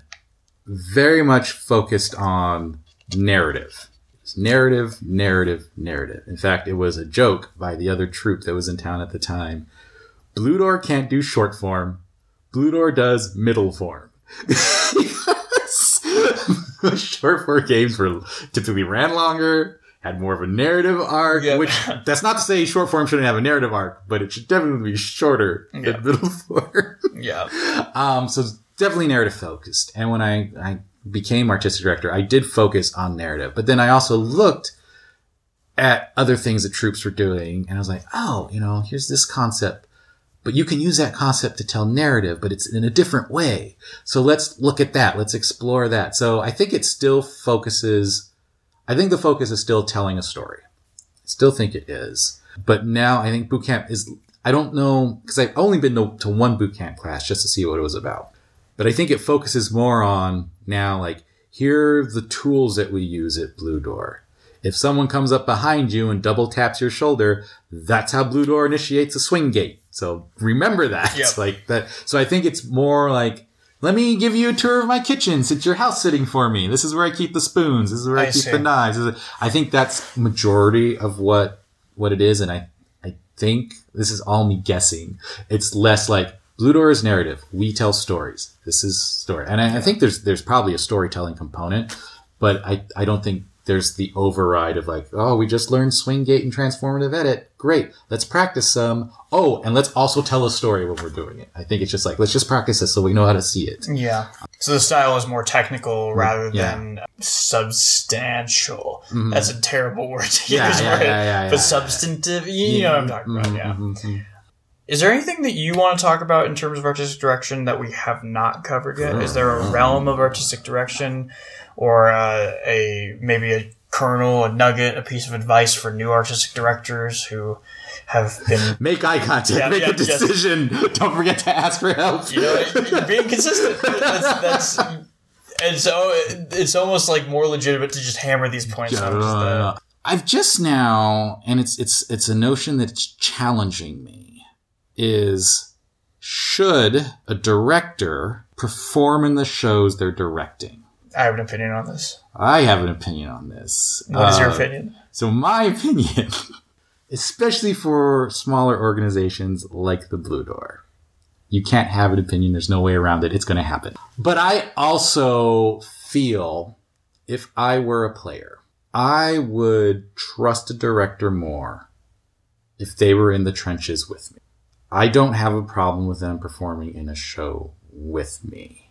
Speaker 2: very much focused on narrative. It's narrative, narrative, narrative. In fact, it was a joke by the other troupe that was in town at the time. Blue Door can't do short form. Blue Door does middle form. short form games were typically ran longer, had more of a narrative arc,
Speaker 1: Yeah.
Speaker 2: which that's not to say short form shouldn't have a narrative arc, but it should definitely be shorter
Speaker 1: Yeah.
Speaker 2: than middle form.
Speaker 1: Yeah.
Speaker 2: Um, so it's definitely narrative focused. And when I, I became artistic director, I did focus on narrative. But then I also looked at other things that troupes were doing, and I was like, oh, you know, here's this concept. But you can use that concept to tell narrative, but it's in a different way. So let's look at that. Let's explore that. So I think it still focuses, I think the focus is still telling a story. I still think it is. But now I think boot camp is, I don't know, because I've only been to, to one boot camp class just to see what it was about. But I think it focuses more on now, like, here are the tools that we use at Blue Door. If someone comes up behind you and double taps your shoulder, that's how Blue Door initiates a swing gate. So remember that.
Speaker 1: Yep.
Speaker 2: Like that. So I think it's more like, let me give you a tour of my kitchen since your house sitting for me. This is where I keep the spoons. This is where I,
Speaker 1: I
Speaker 2: keep
Speaker 1: see.
Speaker 2: the knives. I think that's majority of what, what it is. And I, I think this is all me guessing. It's less like Blue Door is narrative. We tell stories. This is story. And I, I think there's, there's probably a storytelling component, but I, I don't think there's the override of like, oh, we just learned swing gate and transformative edit. Great. Let's practice some. Oh, and let's also tell a story when we're doing it. I think it's just like, let's just practice this so we know how to see it.
Speaker 1: Yeah. So the style is more technical rather
Speaker 2: Mm, yeah. Mm-hmm.
Speaker 1: than substantial. That's a terrible word to
Speaker 2: Yeah,
Speaker 1: use,
Speaker 2: yeah,
Speaker 1: right?
Speaker 2: yeah, yeah,
Speaker 1: but
Speaker 2: yeah,
Speaker 1: substantive, you know what I'm talking about,
Speaker 2: Mhm,
Speaker 1: yeah.
Speaker 2: mhm, mhm.
Speaker 1: Is there anything that you want to talk about in terms of artistic direction that we have not covered yet? Is there a realm of artistic direction, or uh, a maybe a kernel, a nugget, a piece of advice for new artistic directors who have been,
Speaker 2: Make eye contact.
Speaker 1: Yeah,
Speaker 2: make
Speaker 1: yeah,
Speaker 2: a decision. Don't forget to ask for help.
Speaker 1: you know, you're being consistent. That's, that's and so oh, it's almost like more legitimate to just hammer these points out. Just uh, the,
Speaker 2: I've just now, and it's it's it's a notion that's challenging me. Is should a director perform in the shows they're directing?
Speaker 1: I have an opinion on this.
Speaker 2: I have an opinion on this.
Speaker 1: What is your
Speaker 2: Uh,
Speaker 1: opinion?
Speaker 2: So my opinion, especially for smaller organizations like the Blue Door, you can't have an opinion. There's no way around it. It's going to happen. But I also feel if I were a player, I would trust a director more if they were in the trenches with me. I don't have a problem with them performing in a show with me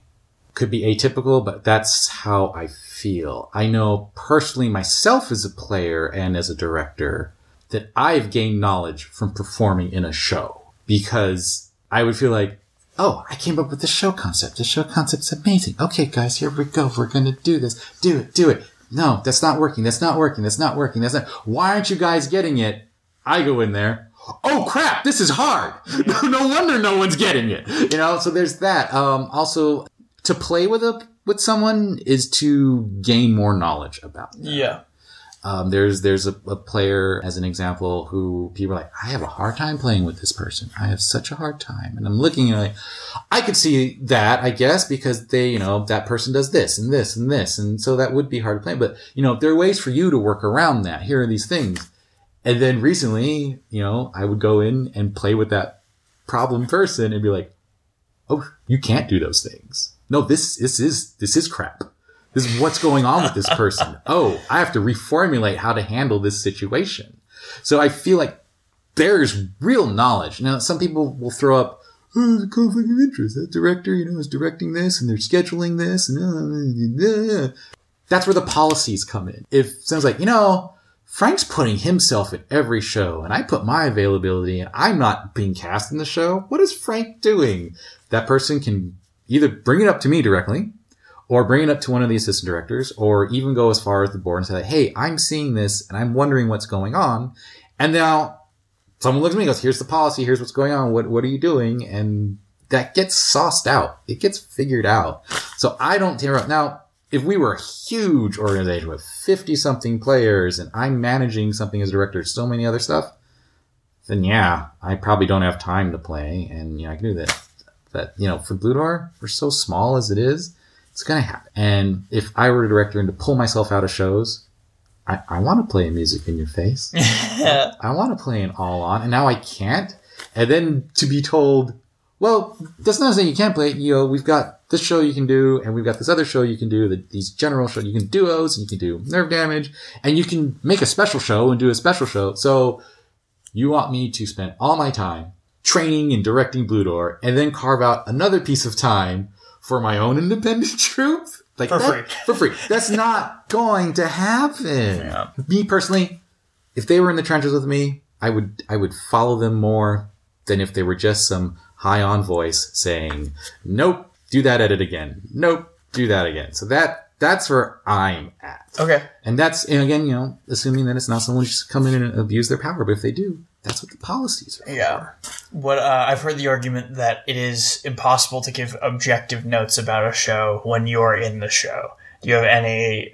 Speaker 2: could be atypical, but that's how I feel. I know personally myself as a player and as a director that I've gained knowledge from performing in a show because I would feel like, oh, I came up with the show concept. The show concept's amazing. Okay, guys, here we go. We're going to do this. Do it, do it. No, that's not working. That's not working. That's not working. That's not. Why aren't you guys getting it? I go in there. Oh crap! This is hard. no wonder no one's getting it. You know. So there's that. Um, also, to play with a with someone is to gain more knowledge about. Them.
Speaker 1: Yeah.
Speaker 2: Um, there's there's a, a player as an example who people are like, I have a hard time playing with this person. I have such a hard time, and I'm looking at like, I could see that I guess because they you know that person does this and this and this, and so that would be hard to play. But you know there are ways for you to work around that. Here are these things, and then recently you know I would go in and play with that problem person and be like, oh, you can't do those things. No, this this is this is crap. This is what's going on with this person. Oh, I have to reformulate how to handle this situation. So I feel like there's real knowledge. Now, some people will throw up, oh, the conflict of interest. That director, you know, is directing this and they're scheduling this. And uh, uh, uh, uh. that's where the policies come in. If someone's like, you know, Frank's putting himself in every show and I put my availability and I'm not being cast in the show, what is Frank doing? That person can either bring it up to me directly or bring it up to one of the assistant directors or even go as far as the board and say, Hey, I'm seeing this and I'm wondering what's going on. And now someone looks at me and goes, here's the policy. Here's what's going on. What, what are you doing? And that gets sauced out. It gets figured out. So I don't tear up. Now, if we were a huge organization with 50 something players and I'm managing something as director, so many other stuff, then yeah, I probably don't have time to play and know, I can do that. But, you know, for Blue Door, for so small as it is, it's going to happen. And if I were a director and to pull myself out of shows, I, I want to play music in your face. I want to play an all on, and now I can't. And then to be told, well, that's not saying you can't play it. You know, we've got this show you can do, and we've got this other show you can do. The, these general show you can duos, and you can do nerve damage, and you can make a special show and do a special show. So you want me to spend all my time training and directing Blue Door, and then carve out another piece of time for my own independent troupe? Like
Speaker 1: For
Speaker 2: that-
Speaker 1: free.
Speaker 2: For free. That's not going to happen.
Speaker 1: Yeah.
Speaker 2: Me personally, if they were in the trenches with me, I would I would follow them more than if they were just some high on voice saying, "Nope, do that edit again. Nope, do that again." So that that's where I'm at.
Speaker 1: Okay.
Speaker 2: And that's and again, you know, assuming that it's not someone who's just come in and abuse their power, but if they do, that's what the policies are.
Speaker 1: Yeah. What uh, I've heard the argument that it is impossible to give objective notes about a show when you're in the show. Do you have any?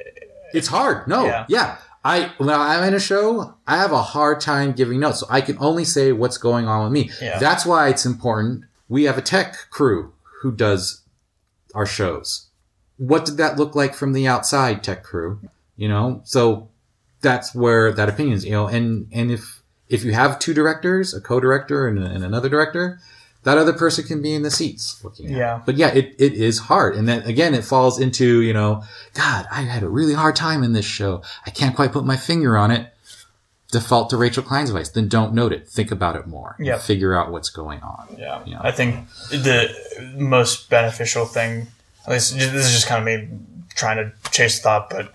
Speaker 2: It's hard. No.
Speaker 1: Yeah.
Speaker 2: Yeah. I when I'm in a show, I have a hard time giving notes. So I can only say what's going on with me.
Speaker 1: Yeah.
Speaker 2: That's why it's important. We have a tech crew who does our shows. What did that look like from the outside tech crew? You know? So that's where that opinion is, you know, and and if if you have two directors, a co-director and, and another director, that other person can be in the seats looking at.
Speaker 1: Yeah.
Speaker 2: But yeah, it, it is hard. And then again, it falls into, you know, God, I had a really hard time in this show. I can't quite put my finger on it. Default to Rachel Klein's advice. Then don't note it. Think about it more.
Speaker 1: Yep.
Speaker 2: Figure out what's going on.
Speaker 1: Yeah.
Speaker 2: Yeah.
Speaker 1: I think the most beneficial thing, at least this is just kind of me trying to chase thought, but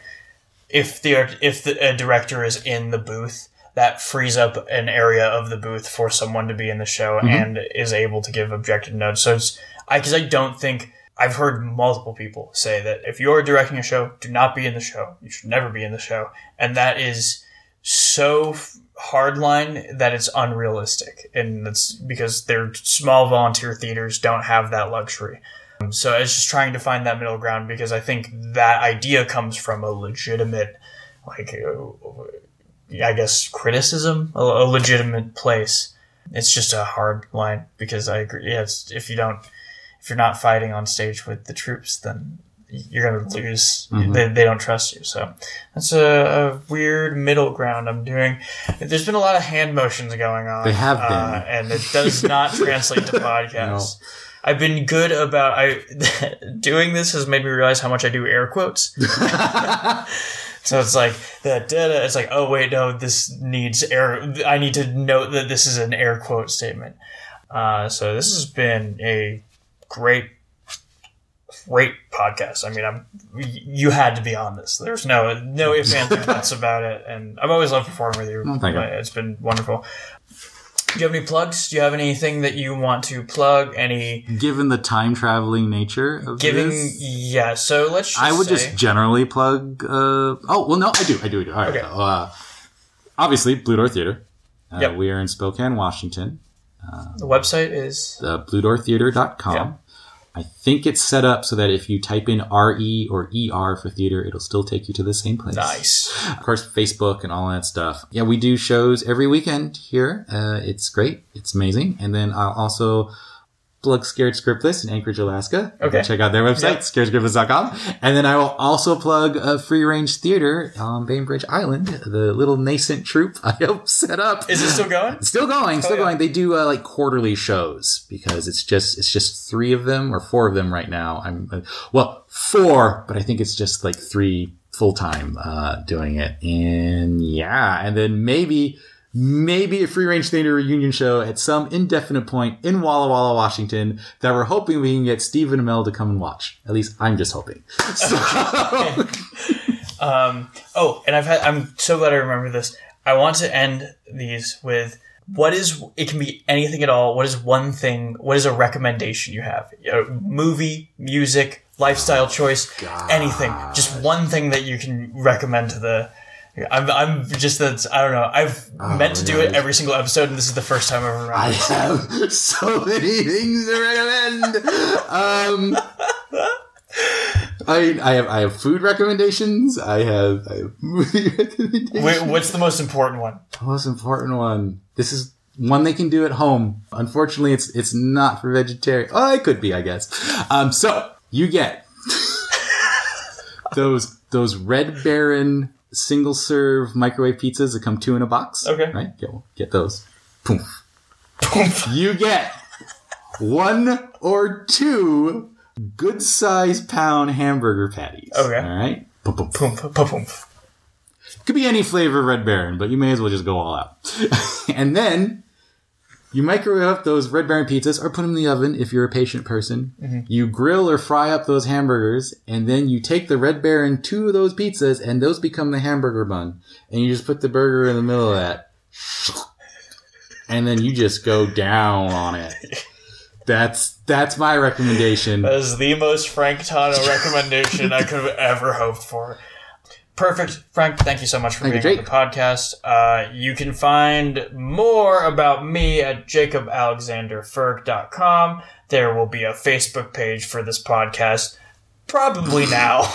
Speaker 1: if the if the a director is in the booth, that frees up an area of the booth for someone to be in the show mm-hmm. and is able to give objective notes. So it's I because I don't think I've heard multiple people say that if you're directing a show, do not be in the show. You should never be in the show, and that is so hardline that it's unrealistic, and that's because they're small volunteer theaters don't have that luxury. So I was just trying to find that middle ground because I think that idea comes from a legitimate, like, I guess criticism, a, a legitimate place. It's just a hard line because I agree. Yeah, if you don't, if you're not fighting on stage with the troops, then you're gonna lose. They, they don't trust you. So that's a, a weird middle ground I'm doing. There's been a lot of hand motions going on.
Speaker 2: They have
Speaker 1: uh,
Speaker 2: been.
Speaker 1: and it does not translate to podcasts. I've been good about I doing this has made me realize how much I do air quotes. so it's like that data. It's like oh wait no this needs air. I need to note that this is an air quote statement. Uh, so this has been a great great podcast. I mean, I'm you had to be on this. There's no no ifs ands or buts about it, and I've always loved performing with you. It's been wonderful. Do you have any plugs? Do you have anything that you want to plug? Any
Speaker 2: Given the time traveling nature of
Speaker 1: giving?
Speaker 2: this,
Speaker 1: Yeah. So let's. Just
Speaker 2: I would
Speaker 1: say,
Speaker 2: just generally plug. Uh, oh well, no, I do, I do, I do. All right.
Speaker 1: Okay.
Speaker 2: Uh, obviously, Blue Door Theater. Uh,
Speaker 1: Yep.
Speaker 2: We are in Spokane, Washington.
Speaker 1: the website is
Speaker 2: Uh, BlueDoorTheater.com.
Speaker 1: Yeah.
Speaker 2: I think it's set up so that if you type in RE or ER for theater, it'll still take you to the same place.
Speaker 1: nice.
Speaker 2: Of course, Facebook and all that stuff. Yeah, we do shows every weekend here. Uh, it's great. It's amazing. And then I'll also plug Scared Scriptless in Anchorage, Alaska.
Speaker 1: Okay.
Speaker 2: Check out their website,
Speaker 1: Yep.
Speaker 2: scaredscriptless.com. And then I will also plug a Free Range Theater on Bainbridge Island, the little nascent troupe I helped set up.
Speaker 1: Is it still going?
Speaker 2: Still going, still
Speaker 1: yeah.
Speaker 2: going. They do uh, like quarterly shows because it's just it's just three of them or four of them right now. I'm uh, well four, but I think it's just like three full time uh, doing it. And yeah, and then maybe maybe a free range theater reunion show at some indefinite point in Walla Walla, Washington that we're hoping we can get Stephen and Mel to come and watch. At least I'm just hoping. So,
Speaker 1: Um, oh, and I've had. I'm so glad I remember this. I want to end these with what is. It can be anything at all. What is one thing? What is a recommendation you have? A movie, music, lifestyle choice, anything. Just one thing that you can recommend to the. I'm. I'm just that. I don't know. I've meant to do it every single episode, and this is the first time I've ever.
Speaker 2: I have so many things to recommend. Um, I I have I have food recommendations. I have I have movie recommendations.
Speaker 1: Wait, what's the most important one?
Speaker 2: The most important one. This is one they can do at home. Unfortunately, it's it's not for vegetarian. Oh, it could be, I guess. Um, so you get those those Red Baron single serve microwave pizzas that come two in a box.
Speaker 1: Okay.
Speaker 2: right? Get get those. Poof. you get one or two good size pound hamburger patties.
Speaker 1: Okay.
Speaker 2: All right. Boom, Boom,
Speaker 1: boom, boom, boom.
Speaker 2: could be any flavor of Red Baron, but you may as well just go all out. and then You microwave up those Red Baron pizzas or put them in the oven if you're a patient person. Mm-hmm. You grill or fry up those hamburgers, and then you take the Red Baron to those pizzas, and those become the hamburger bun. And you just put the burger in the middle of that. And then you just go down on it. That's that's my recommendation.
Speaker 1: That is the most Frank Tano recommendation I could have ever hoped for. Perfect. Frank, thank you so much for
Speaker 2: Thank you,
Speaker 1: being on
Speaker 2: Jake.
Speaker 1: the podcast. Uh, you can find more about me at jacobalexanderferg.com. There will be a Facebook page for this podcast. Probably now.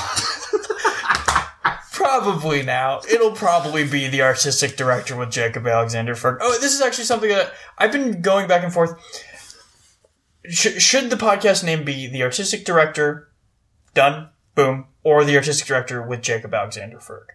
Speaker 1: probably now. It'll probably be the artistic director with Jacob Alexander Ferg. Oh, this is actually something that I've been going back and forth. Sh- should the podcast name be the artistic director done, boom, or the artistic director with Jacob Alexander Ferg.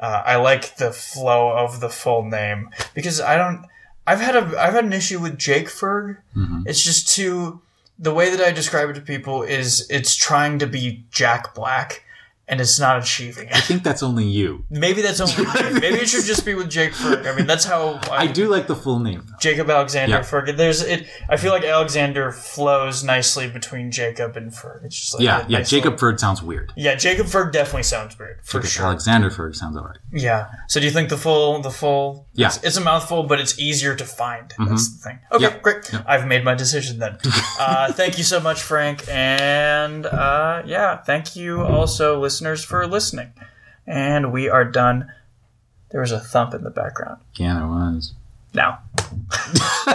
Speaker 1: Uh, I like the flow of the full name because I don't. I've had a I've had an issue with Jake Ferg. It's just too the way that I describe it to people is it's trying to be Jack Black and it's not achieving it.
Speaker 2: I think that's only you.
Speaker 1: Maybe that's only me. maybe it should just be with Jake Ferg. I mean that's how
Speaker 2: I do like the full name. though.
Speaker 1: Jacob Alexander
Speaker 2: Yeah.
Speaker 1: Ferg. There's it. I feel like Alexander flows nicely between Jacob and Ferg. It's just like
Speaker 2: Yeah, yeah.
Speaker 1: nice
Speaker 2: Jacob
Speaker 1: little-
Speaker 2: Ferg sounds weird.
Speaker 1: yeah, Jacob Ferg definitely sounds weird for
Speaker 2: Jacob
Speaker 1: sure.
Speaker 2: Alexander Ferg sounds alright.
Speaker 1: Yeah. So do you think the full the full
Speaker 2: Yeah.
Speaker 1: it's, it's a mouthful, but it's easier to find. That's the thing. Okay,
Speaker 2: Yep.
Speaker 1: great.
Speaker 2: Yep.
Speaker 1: I've made my decision then. uh, thank you so much, Frank, and uh, yeah, thank you also, listeners, for listening. And we are done. There was a thump in the background.
Speaker 2: Yeah, there was.
Speaker 1: Now.